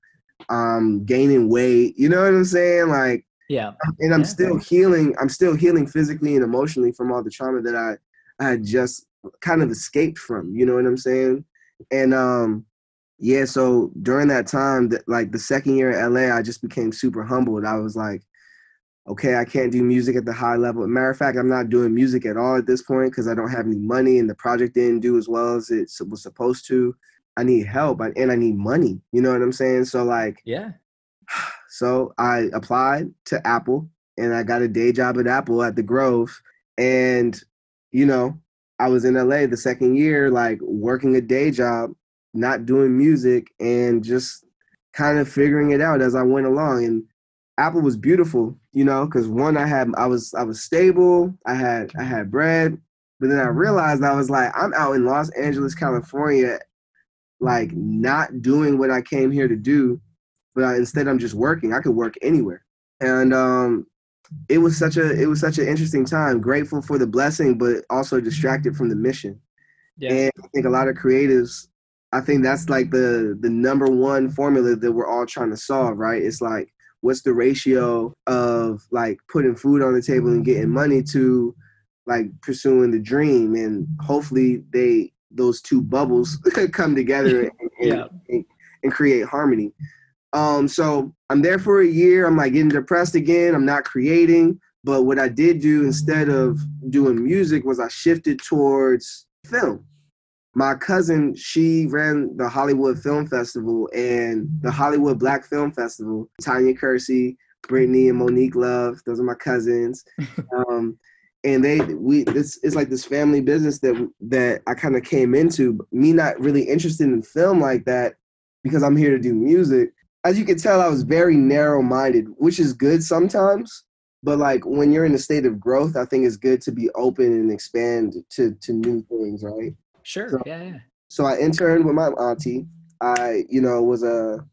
Um, gaining weight. You know what I'm saying? Like yeah. And I'm yeah. still healing. I'm still healing physically and emotionally from all the trauma that I I had just kind of escaped from. You know what I'm saying? And um, yeah. So during that time, that like the second year in LA, I just became super humbled. I was like, okay, I can't do music at the high level. Matter of fact, I'm not doing music at all at this point because I don't have any money, and the project didn't do as well as it was supposed to. I need help, and I need money. You know what I'm saying? So like, yeah. [SIGHS] So I applied to Apple and I got a day job at Apple at the Grove. And, you know, I was in LA the second year, like working a day job, not doing music, and just kind of figuring it out as I went along. And Apple was beautiful, you know, because one, I had I was I was stable, I had I had bread, but then I mm-hmm. realized I was like, I'm out in Los Angeles, California, like not doing what I came here to do but I, instead I'm just working. I could work anywhere, and um, it was such a it was such an interesting time. Grateful for the blessing, but also distracted from the mission. Yeah. And I think a lot of creatives, I think that's like the the number one formula that we're all trying to solve. Right? It's like what's the ratio of like putting food on the table and getting money to like pursuing the dream and hopefully they those two bubbles [LAUGHS] come together and, yeah. and, and, create harmony um, so I'm there for a year. I'm like getting depressed again. I'm not creating. But what I did do instead of doing music was I shifted towards film. My cousin, she ran the Hollywood Film Festival and the Hollywood Black Film Festival. Tanya Kersey, Brittany, and Monique Love. Those are my cousins. [LAUGHS] um, and they we this it's like this family business that that I kind of came into. Me not really interested in film like that because I'm here to do music as you can tell, I was very narrow minded, which is good sometimes. But like when you're in a state of growth, I think it's good to be open and expand to to new things, right? Sure. So, yeah, yeah. So I interned with my auntie. I, you know, was a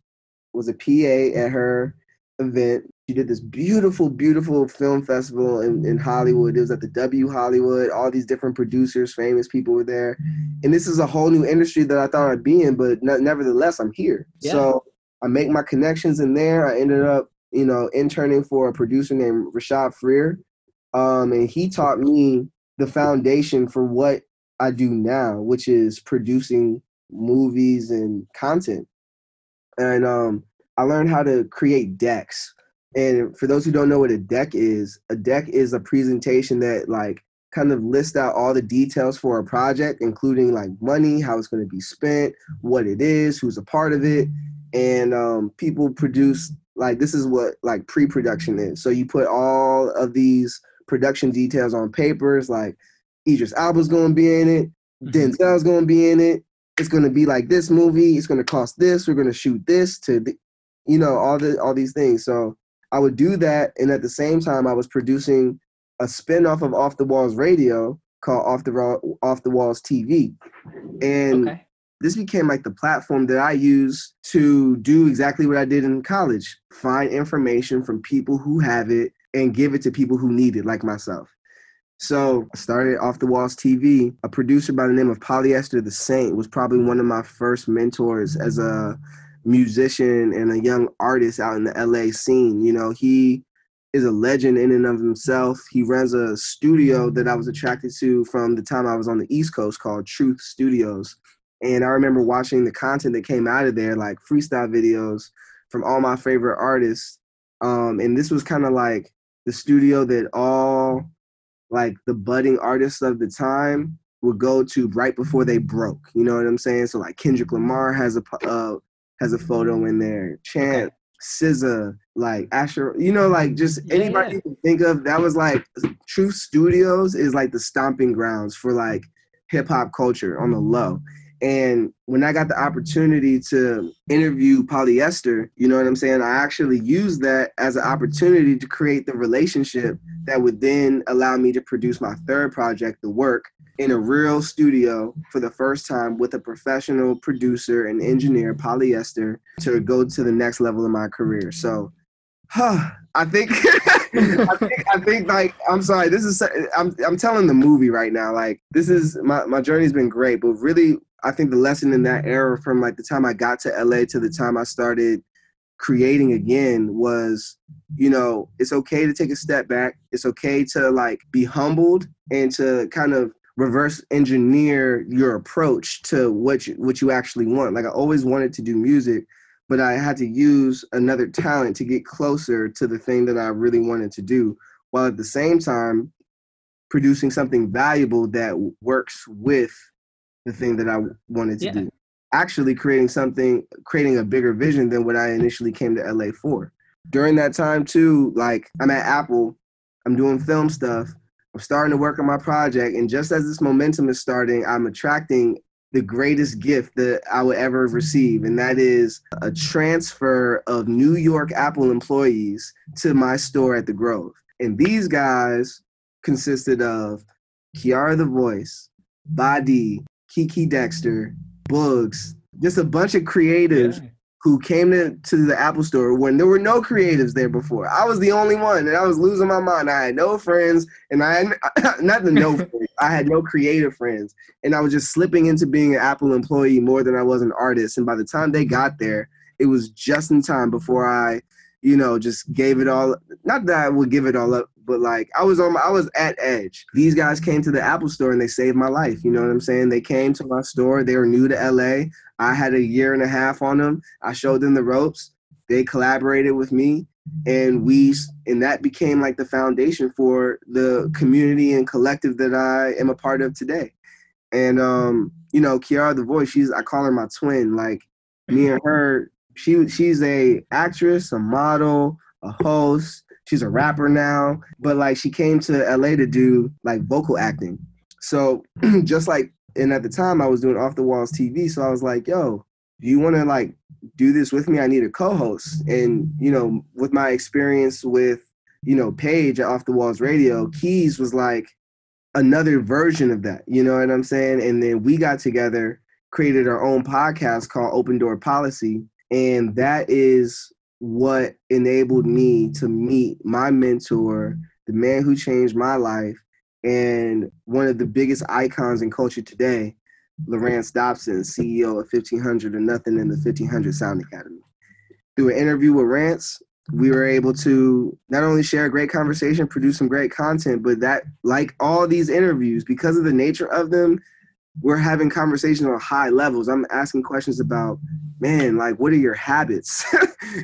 was a PA at her event. She did this beautiful, beautiful film festival in, in Hollywood. It was at the W Hollywood. All these different producers, famous people were there. And this is a whole new industry that I thought I'd be in, but nevertheless, I'm here. Yeah. So I make my connections in there. I ended up, you know, interning for a producer named Rashad Freer. Um, and he taught me the foundation for what I do now, which is producing movies and content. And um, I learned how to create decks. And for those who don't know what a deck is, a deck is a presentation that like kind of lists out all the details for a project, including like money, how it's going to be spent, what it is, who's a part of it, and um, people produce like this is what like pre-production is. So you put all of these production details on papers, like Idris Elba's going to be in it, mm-hmm. Denzel's to be in it. It's to be like this movie. It's to cost this. We're to shoot this to, the, you know, all the all these things. So I would do that, and at the same time, I was producing a spinoff of Off the Walls Radio called Off the Off the Walls TV, and okay. This became like the platform that I use to do exactly what I did in college: find information from people who have it and give it to people who need it, like myself. So I started Off the Walls TV. A producer by the name of Polyester the Saint was probably one of my first mentors as a musician and a young artist out in the LA scene. You know, he is a legend in and of himself. He runs a studio that I was attracted to from the time I was on the East Coast called Truth Studios. And I remember watching the content that came out of there, like freestyle videos from all my favorite artists. Um, and this was kind of like the studio that all like the budding artists of the time would go to right before they broke. You know what I'm saying? So like Kendrick Lamar has a uh, has a photo in there. Chant, okay. SZA, like Asher, you know, like just anybody yeah. you can think of. That was like Truth Studios is like the stomping grounds for like hip hop culture on the low. And when I got the opportunity to interview Polyester, you know what I'm saying? I actually used that as an opportunity to create the relationship that would then allow me to produce my third project, The Work, in a real studio for the first time with a professional producer and engineer, Polyester, to go to the next level of my career. So, huh, I think, [LAUGHS] I think, I think, like, I'm sorry, this is, I'm, I'm telling the movie right now, like, this is, my, my journey's been great, but really, I think the lesson in that mm-hmm. era from like the time I got to LA to the time I started creating again was you know it's okay to take a step back. It's okay to like be humbled and to kind of reverse engineer your approach to what you, what you actually want. Like i always wanted to do music but i had to use another talent to get closer to the thing that i really wanted to do while at the same time producing something valuable that works with the thing that I wanted to yeah. do. Actually, creating something, creating a bigger vision than what I initially came to LA for. During that time, too, like I'm at Apple, I'm doing film stuff, I'm starting to work on my project, and just as this momentum is starting, I'm attracting the greatest gift that I would ever receive, and that is a transfer of New York Apple employees to my store at the Grove. And these guys consisted of Kiara the Voice, Badi, Kiki Dexter, Bugs, just a bunch of creatives yeah. who came to, to the Apple store when there were no creatives there before. I was the only one and I was losing my mind. I had no friends and I had [LAUGHS] not the no [LAUGHS] friends. I had no creative friends. And I was just slipping into being an Apple employee more than I was an artist. And by the time they got there, it was just in time before I, you know, just gave it all. Not that I would give it all up, but like I was on, my, I was at edge. These guys came to the Apple store and they saved my life. You know what I'm saying? They came to my store. They were new to LA. I had a year and a half on them. I showed them the ropes. They collaborated with me, and we, and that became like the foundation for the community and collective that I am a part of today. And um, you know, Kiara the voice, she's I call her my twin. Like me and her, she she's a actress, a model, a host she's a rapper now, but like she came to LA to do like vocal acting. So [CLEARS THROAT] just like and at the time I was doing off the walls TV, so I was like, yo, do you want to like do this with me? I need a co-host. And you know, with my experience with, you know, Paige at Off the Walls Radio, Keys was like another version of that. You know what I'm saying? And then we got together created our own podcast called Open Door Policy. And that is what enabled me to meet my mentor, the man who changed my life, and one of the biggest icons in culture today, Larrance Dopson, CEO of 1500 and Nothing in the 1500 Sound Academy. Through an interview with Rance, we were able to not only share a great conversation, produce some great content, but that, like all these interviews, because of the nature of them, we're having conversations on high levels. I'm asking questions about, man, like, what are your habits? [LAUGHS]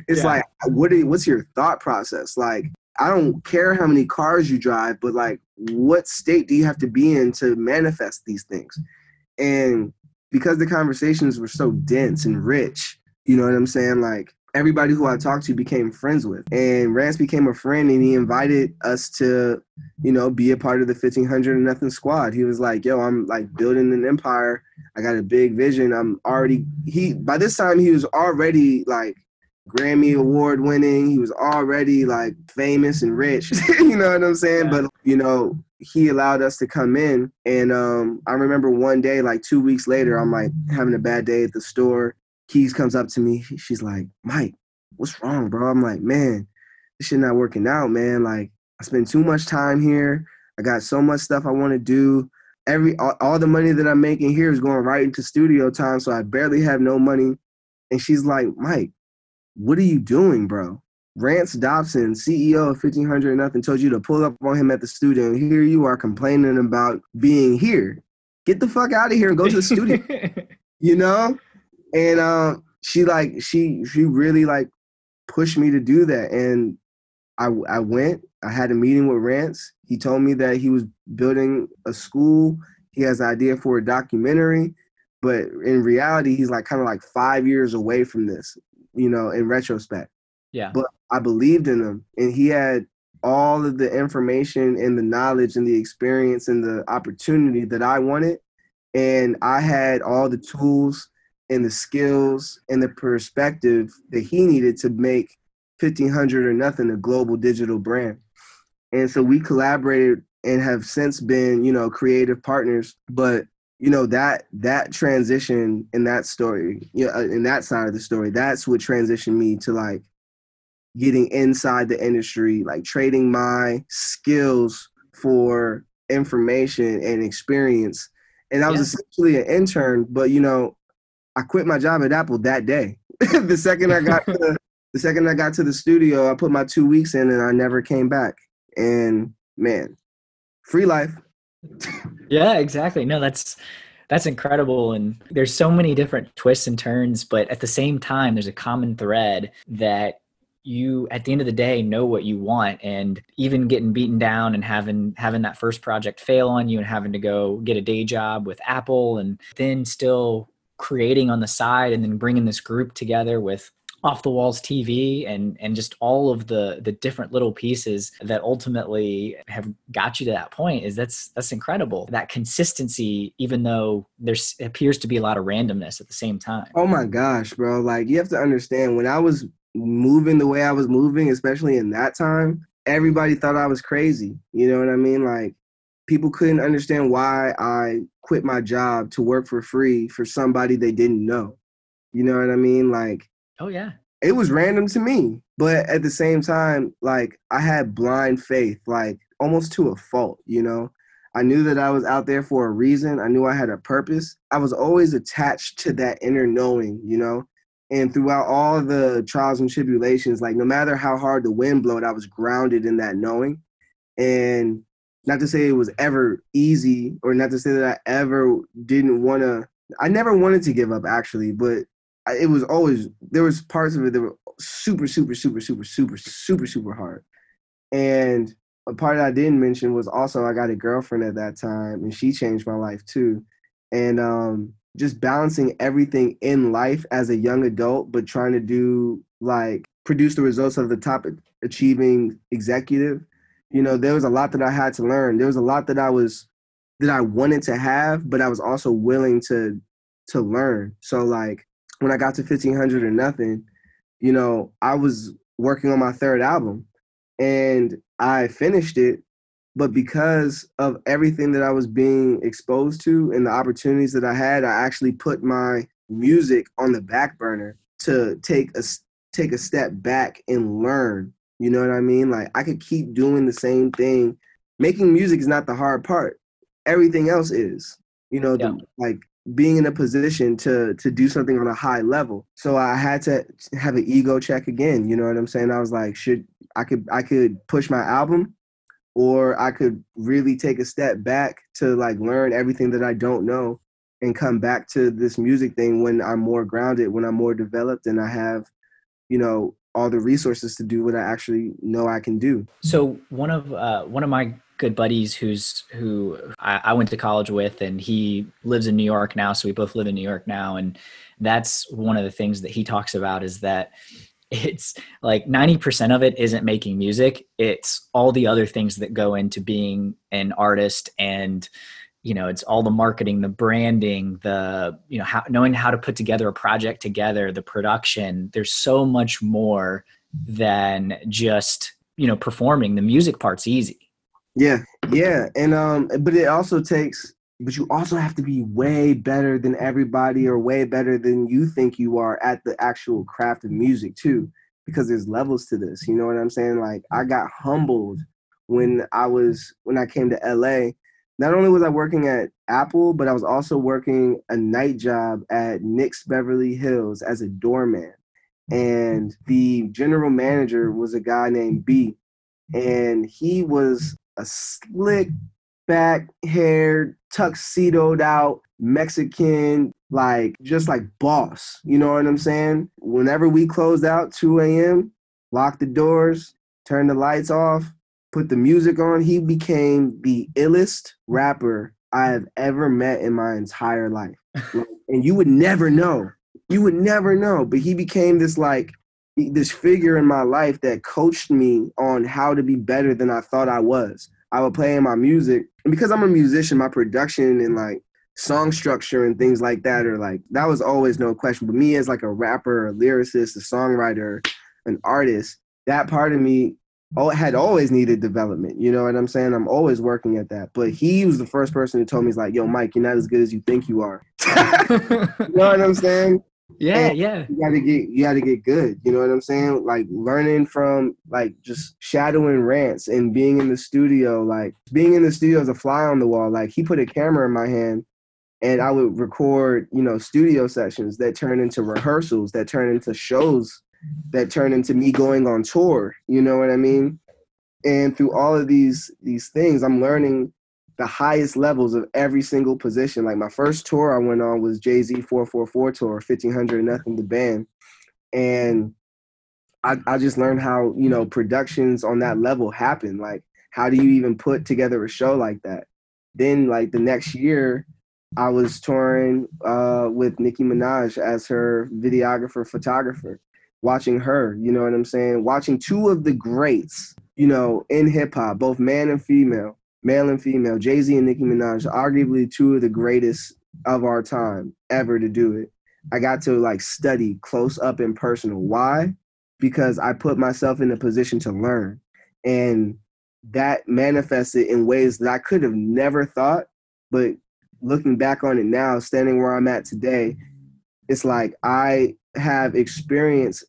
it's yeah. like, what are, what's your thought process? Like, I don't care how many cars you drive, but like, what state do you have to be in to manifest these things? And because the conversations were so dense and rich, you know what I'm saying? Like, everybody who I talked to became friends with. And Rance became a friend and he invited us to, you know, be a part of the 1500 and nothing squad. He was like, yo, I'm like building an empire. I got a big vision. I'm already, he, by this time, he was already like Grammy award winning. He was already like famous and rich. [LAUGHS] you know what I'm saying? Yeah. But, you know, he allowed us to come in. And um, I remember one day, like two weeks later, I'm like having a bad day at the store Keys comes up to me. She's like, Mike, what's wrong, bro? I'm like, man, this shit not working out, man. Like, I spend too much time here. I got so much stuff I want to do. Every all, all, the money that I'm making here is going right into studio time, so I barely have no money. And she's like, Mike, what are you doing, bro? Rance Dopson, CEO of 1500 Nothing, told you to pull up on him at the studio, and here you are complaining about being here. Get the fuck out of here and go to the studio. [LAUGHS] you know? And um, she like she she really like pushed me to do that, and I I went. I had a meeting with Rance. He told me that he was building a school. He has an idea for a documentary, but in reality, he's like kind of like five years away from this. You know, in retrospect. Yeah. But I believed in him, and he had all of the information and the knowledge and the experience and the opportunity that I wanted. And I had all the tools and the skills and the perspective that he needed to make 1500 or nothing a global digital brand. And so we collaborated and have since been, you know, creative partners. But you know that that transition in that story, you know, uh, in that side of the story, that's what transitioned me to like getting inside the industry, like trading my skills for information and experience. And I was yeah. essentially an intern, but you know, I quit my job at Apple that day. [LAUGHS] the second I got to, [LAUGHS] the second I got to the studio, I put my two weeks in and I never came back. And man, free life. [LAUGHS] yeah, exactly. No, that's that's incredible and there's so many different twists and turns but at the same time there's a common thread that you at the end of the day know what you want and even getting beaten down and having having that first project fail on you and having to go get a day job with apple and then still creating on the side and then bringing this group together with off the walls TV and and just all of the the different little pieces that ultimately have got you to that point is that's that's incredible. That consistency even though there's appears to be a lot of randomness at the same time. Oh my gosh bro. Like you have to understand when I was moving the way I was moving especially in that time everybody thought I was crazy. You know what I mean? Like people couldn't understand why I quit my job to work for free for somebody they didn't know. You know what I mean? Like, oh, yeah. It was random to me. But at the same time, like, I had blind faith, like, almost to a fault, you know? I knew that I was out there for a reason. I knew I had a purpose. I was always attached to that inner knowing, you know? And throughout all the trials and tribulations, like, no matter how hard the wind blowed, I was grounded in that knowing. And not to say it was ever easy or not to say that I ever didn't want to I never wanted to give up actually, but it was always there was parts of it that were super super super super super super super hard. And a part that I didn't mention was also I got a girlfriend at that time and she changed my life too. And um just balancing everything in life as a young adult but trying to do like produce the results of the top achieving executive you know, there was a lot that I had to learn. There was a lot that I was that I wanted to have, but I was also willing to to learn. So like when I got to 1500 or nothing, you know, I was working on my third album and I finished it but because of everything that I was being exposed to and the opportunities that I had, I actually put my music on the back burner to take a take a step back and learn. You know what I mean? Like I could keep doing the same thing. Making music is not the hard part. Everything else is. You know, yeah. the, like being in a position to to do something on a high level. So I had to have an ego check again. You know what I'm saying? I was like, should I could I could push my album or I could really take a step back to like learn everything that I don't know and come back to this music thing when I'm more grounded, when I'm more developed and I have, you know, all the resources to do what I actually know I can do. So one of uh, one of my good buddies who's who I, I, went to college with and he lives in New York now, so we both live in New York now, and that's one of the things that he talks about is that it's like 90% of it isn't making music it's all the other things that go into being an artist and you know it's all the marketing the branding the you know how, knowing how to put together a project together the production there's so much more than just you know performing. The music part's easy. Yeah yeah and um but it also takes but you also have to be way better than everybody or way better than you think you are at the actual craft of music too because there's levels to this you know what i'm saying? Like i got humbled when i was when i came to la not only was i working at apple but i was also working a night job at nick's beverly hills as a doorman and the general manager was a guy named b and he was a slick back hair, tuxedoed out Mexican, like just like boss. You know what I'm saying? Whenever we closed out 2 a.m., lock the doors, turn the lights off, put the music on, he became the illest rapper I have ever met in my entire life. and you would never know. You would never know. But he became this like this figure in my life that coached me on how to be better than I thought I was. I would play in my music. And because I'm a musician, my production and like song structure and things like that are like that was always no question. But me as like a rapper, a lyricist, a songwriter, an artist, that part of me oh, had always needed development. You know what I'm saying? I'm always working at that. But he was the first person who told me, he's like, yo, Mike, you're not as good as you think you are. [LAUGHS] you know what I'm saying? Yeah, and yeah. You gotta get you gotta get good. You know what I'm saying? Like learning from like just shadowing Rance and being in the studio, like being in the studio as a fly on the wall. Like he put a camera in my hand and I would record, you know, studio sessions that turn into rehearsals, that turn into shows, that turn into me going on tour. You know what I mean? And through all of these these things, I'm learning the highest levels of every single position. Like my first tour I went on was Jay Z 444 tour, 1500 nothing the band. And I, I just learned how, you know, productions on that level happen. Like, how do you even put together a show like that? Then, like, the next year, I was touring uh, with Nicki Minaj as her videographer, photographer, watching her, you know what I'm saying? Watching two of the greats, you know, in hip hop, both man and female, male and female, Jay Z and Nicki Minaj, arguably two of the greatest of our time ever to do it. I got to like study close up and personal. Why? Because I put myself in a position to learn. And that manifested in ways that I could have never thought. But looking back on it now, standing where I'm at today, it's like I have experience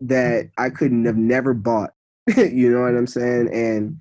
that I couldn't have never bought. [LAUGHS] you know what I'm saying? And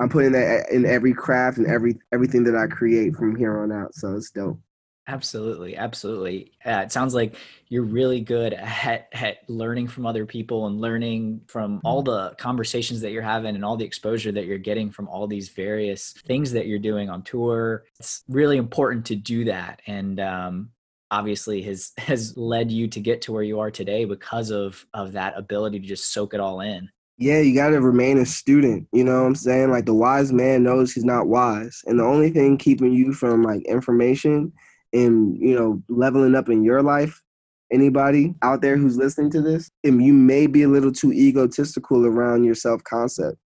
I'm putting that in every craft and every everything that I create from here on out. So it's dope. Absolutely, absolutely. Uh, it sounds like you're really good at, at learning from other people and learning from all the conversations that you're having and all the exposure that you're getting from all these various things that you're doing on tour. It's really important to do that, and um, obviously has [LAUGHS] has led you to get to where you are today because of of that ability to just soak it all in yeah, you got to remain a student. You know what I'm saying? Like the wise man knows he's not wise. And the only thing keeping you from like information and, you know, leveling up in your life, anybody out there who's listening to this, and you may be a little too egotistical around your self concept.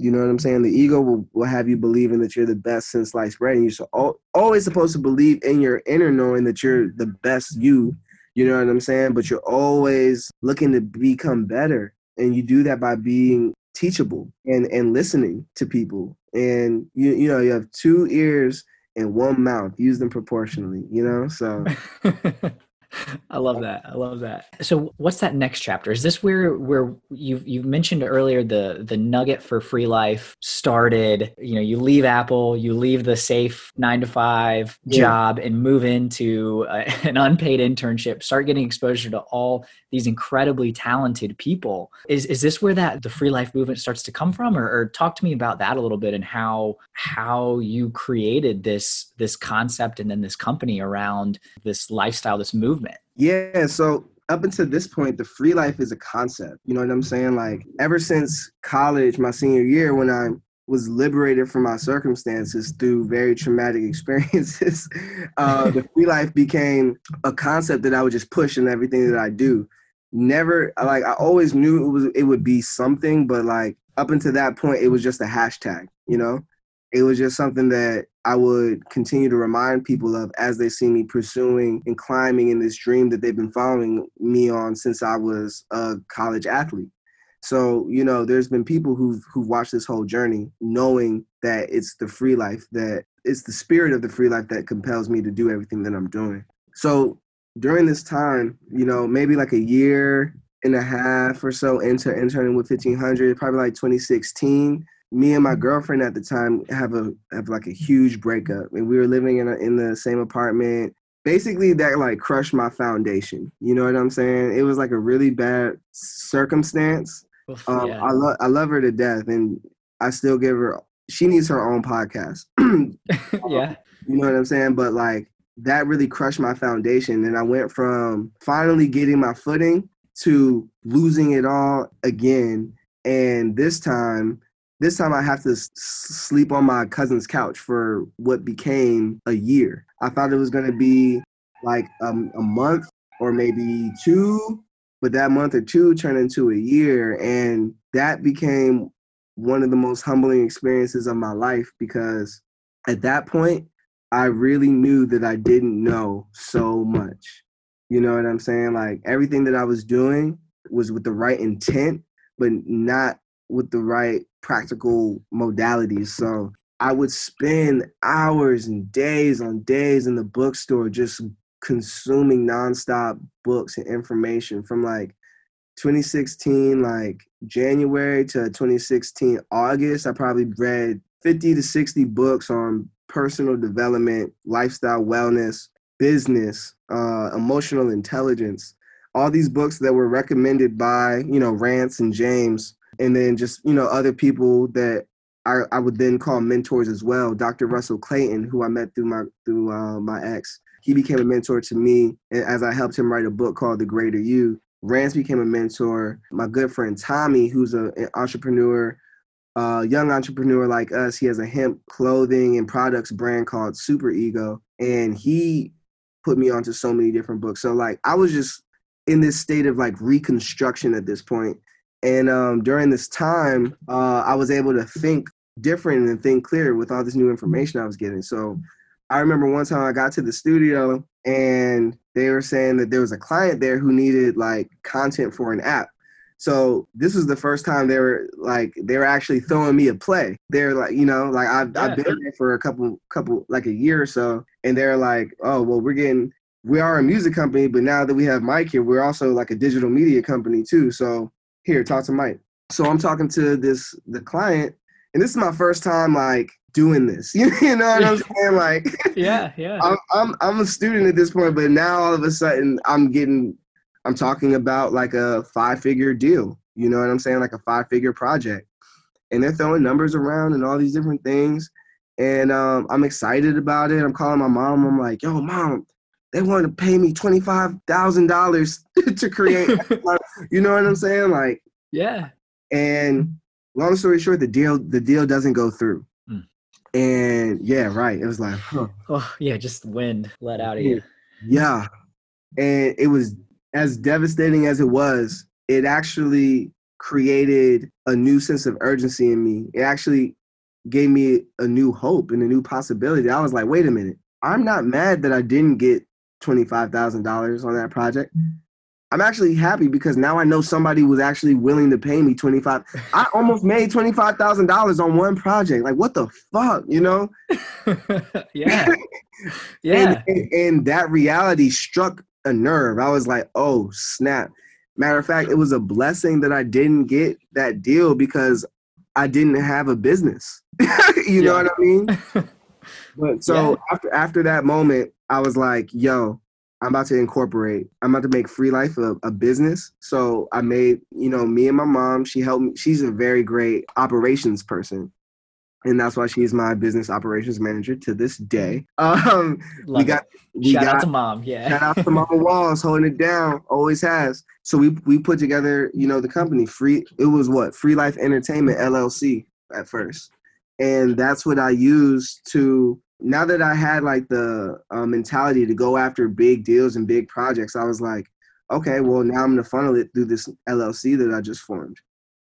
You know what I'm saying? The ego will, will have you believing that you're the best since sliced bread. And you're always supposed to believe in your inner knowing that you're the best you. You know what I'm saying? But you're always looking to become better and you do that by being teachable and and listening to people and you you know you have two ears and one mouth use them proportionally you know so [LAUGHS] I love that. I love that. So what's that next chapter? Is this where where you you mentioned earlier the the nugget for free life started, you know, you leave Apple, you leave the safe 9 to 5 yeah. job and move into uh, a, [LAUGHS] an unpaid internship, start getting exposure to all these incredibly talented people. Is is this where that the free life movement starts to come from or, or talk to me about that a little bit and how how you created this this concept and then this company around this lifestyle this movement? Yeah, so up until this point, the free life is a concept. You know what I'm saying? Like ever since college, my senior year, when I was liberated from my circumstances through very traumatic [LAUGHS] experiences, uh, the free life became a concept that I would just push in everything that I do never like I always knew it was it would be something, but like up until that point, it was just a hashtag. You know, it was just something that I would continue to remind people of as they see me pursuing and climbing in this dream that they've been following me on since I was a college athlete. So, you know, there's been people who've who've watched this whole journey knowing that it's the free life that it's the spirit of the free life that compels me to do everything that I'm doing. So during this time, you know, maybe like a year and a half or so into interning with 1500, probably like 2016, me and my girlfriend at the time have a have like a huge breakup and we were living in a, in the same apartment basically that like crushed my foundation you know what i'm saying it was like a really bad circumstance um, yeah. i love i love her to death and i still give her she needs her own podcast [CLEARS THROAT] [LAUGHS] yeah you know what i'm saying but like that really crushed my foundation. And I went from finally getting my footing to losing it all again. And this time, this time I have to sleep on my cousin's couch for what became a year. I thought it was going to be like um, a month or maybe two, but that month or two turned into a year. And that became one of the most humbling experiences of my life because at that point, I really knew that I didn't know so much. You know what I'm saying? Like everything that I was doing was with the right intent, but not with the right practical modalities. So I would spend hours and days on days in the bookstore just consuming nonstop books and information from like 2016 like January to 2016 August I probably read 50 to 60 books on personal development, lifestyle wellness, business, uh, emotional intelligence. All these books that were recommended by, you know, Rance and James, and then just, you know, other people that I, I would then call mentors as well. Dr. Russell Clayton, who I met through my through uh, my ex, he became a mentor to me as I helped him write a book called The Greater You. Rance became a mentor. My good friend Tommy, who's a, an entrepreneur a young entrepreneur like us, he has a hemp clothing and products brand called Super Ego, and he put me onto so many different books. So like I was just in this state of like reconstruction at this point. And um, during this time, uh, I was able to think different and think clear with all this new information I was getting. So I remember one time I got to the studio and they were saying that there was a client there who needed like content for an app. So this was the first time they were like they were actually throwing me a play. They're like, you know, like I've yeah. I've been there for a couple couple like a year or so, and they're like, oh well, we're getting we are a music company, but now that we have Mike here, we're also like a digital media company too. So here, talk to Mike. So I'm talking to this the client, and this is my first time like doing this. [LAUGHS] you know what I'm [LAUGHS] saying? Like, yeah, [LAUGHS] yeah. I'm, I'm I'm a student at this point, but now all of a sudden I'm getting I'm talking about like a five figure deal. You know what I'm saying? Like a five figure project. And they're throwing numbers around and all these different things. And um, I'm excited about it. I'm calling my mom. I'm like, yo, mom, they want to pay me $25,000 [LAUGHS] to create. [LAUGHS] you know what I'm saying? Like, yeah. And long story short, the deal, the deal doesn't go through. Mm. And yeah, right. It was like, huh. oh yeah, just wind let out of you. Yeah. And it was as devastating as it was, it actually created a new sense of urgency in me. It actually gave me a new hope and a new possibility. I was like, wait a minute, I'm not mad that I didn't get $25,000 on that project. Mm. I'm actually happy because now I know somebody was actually willing to pay me 25. I almost made $25,000 on one project. Like, what the fuck, you know? [LAUGHS] yeah. [LAUGHS] Yeah. And, and, and that reality struck a nerve. I was like, oh, snap. Matter of fact, it was a blessing that I didn't get that deal because I didn't have a business. [LAUGHS] you know what I mean? But so yeah. after after that moment, I was like, yo, I'm about to incorporate. I'm about to make Free Life a, a, business. So I made, you know, me and my mom. She helped me. She's a very great operations person, and that's why she's my business operations manager to this day. [LAUGHS] Um, we got we shout got, out to mom. Yeah, shout out to Mama Walls holding it down. Always has. So we we put together, you know, the company free. It was what Free Life Entertainment LLC at first, and that's what I used to now that I had like the uh, mentality to go after big deals and big projects, I was like, okay, well now I'm gonna funnel it through this LLC that I just formed,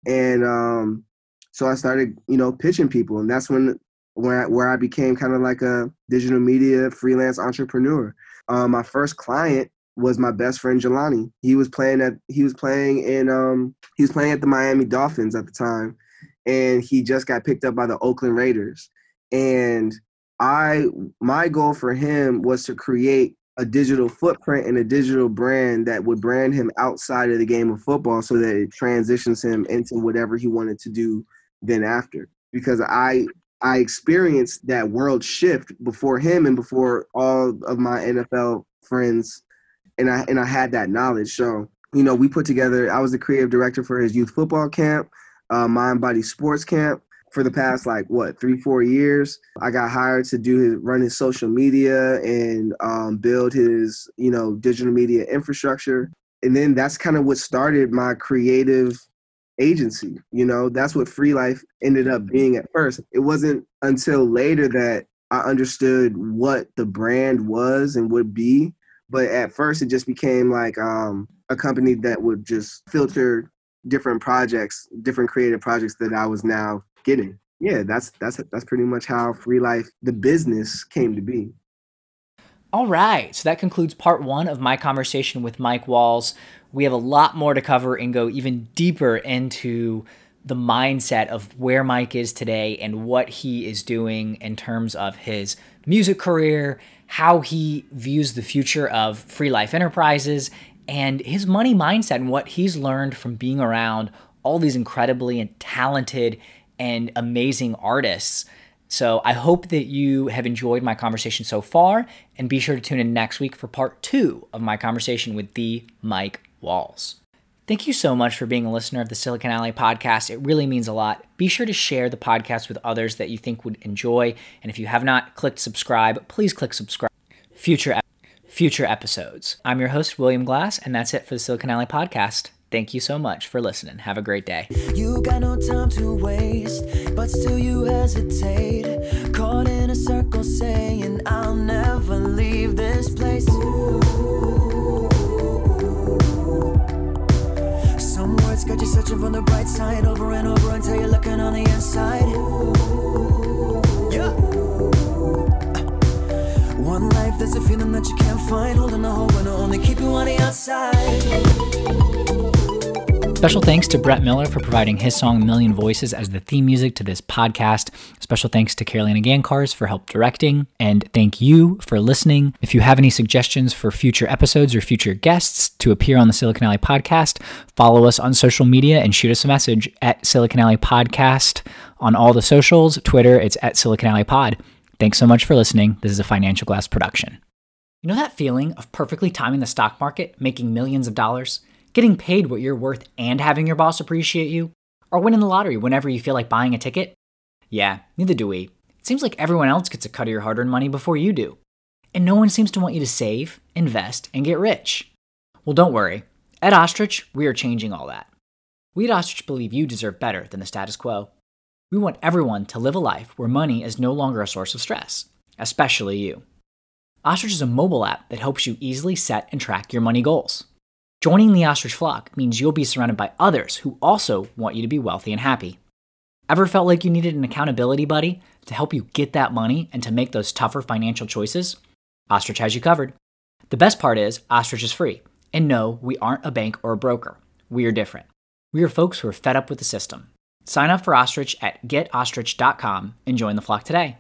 and um, so I started, you know, pitching people, and that's when where I, where I became kind of like a digital media freelance entrepreneur. Um, my first client was my best friend Jelani. He was playing at he was playing in um he was playing at the Miami Dolphins at the time, and he just got picked up by the Oakland Raiders, and I my goal for him was to create a digital footprint and a digital brand that would brand him outside of the game of football so that it transitions him into whatever he wanted to do then after. Because I I experienced that world shift before him and before all of my NFL friends and I and I had that knowledge. So you know we put together I was the creative director for his youth football camp uh, mind body sports camp for the past like what three four years i got hired to do his run his social media and um, build his you know digital media infrastructure. And then that's kind of what started my creative agency you know? That's what free life ended up being at first. It wasn't until later that i understood what the brand was and would be. But at first it just became like um, a company that would just filter different projects different creative projects that i was now getting. Yeah, that's that's that's pretty much how Free Life, the business, came to be. All right, so that concludes part one of my conversation with Mike Walls. We have a lot more to cover and go even deeper into the mindset of where Mike is today and what he is doing in terms of his music career, how he views the future of Free Life Enterprises, and his money mindset and what he's learned from being around all these incredibly talented and amazing artists. So I hope that you have enjoyed my conversation so far, and be sure to tune in next week for part two of my conversation with the Mike Walls. Thank you so much for being a listener of the Silicon Alley podcast. It really means a lot. Be sure to share the podcast with others that you think would enjoy. And if you have not clicked subscribe, please click subscribe. Future future episodes. I'm your host William Glass, and that's it for the Silicon Alley podcast. Thank you so much for listening. Have a great day. You got no time to waste, but still you hesitate. Caught in a circle saying, I'll never leave this place. Some words got you searching for the bright side over and over until you're looking on the inside. One life, there's a feeling that you can't find. Holding a hope and only keep you on the outside. Special thanks to Brett Miller for providing his song Million Voices as the theme music to this podcast. Special thanks to Carolina Gankars for help directing. And thank you for listening. If you have any suggestions for future episodes or future guests to appear on the Silicon Alley podcast, follow us on social media and shoot us a message at Silicon Alley Podcast on all the socials. Twitter, it's at Silicon Alley Pod. Thanks so much for listening. This is a Financial Glass production. You know that feeling of perfectly timing the stock market, making millions of dollars? Getting paid what you're worth and having your boss appreciate you, or winning the lottery whenever you feel like buying a ticket? Yeah, neither do we. It seems like everyone else gets a cut of your hard earned money before you do. And no one seems to want you to save, invest, and get rich. Well, don't worry. At Ostrich, we are changing all that. We at Ostrich believe you deserve better than the status quo. We want everyone to live a life where money is no longer a source of stress, especially you. Ostrich is a mobile app that helps you easily set and track your money goals. Joining the ostrich flock means you'll be surrounded by others who also want you to be wealthy and happy. Ever felt like you needed an accountability buddy to help you get that money and to make those tougher financial choices? Ostrich has you covered. The best part is, Ostrich is free, And no, we aren't a bank or a broker. We are different. We are folks who are fed up with the system. Sign up for Ostrich at getostrich.com and join the flock today.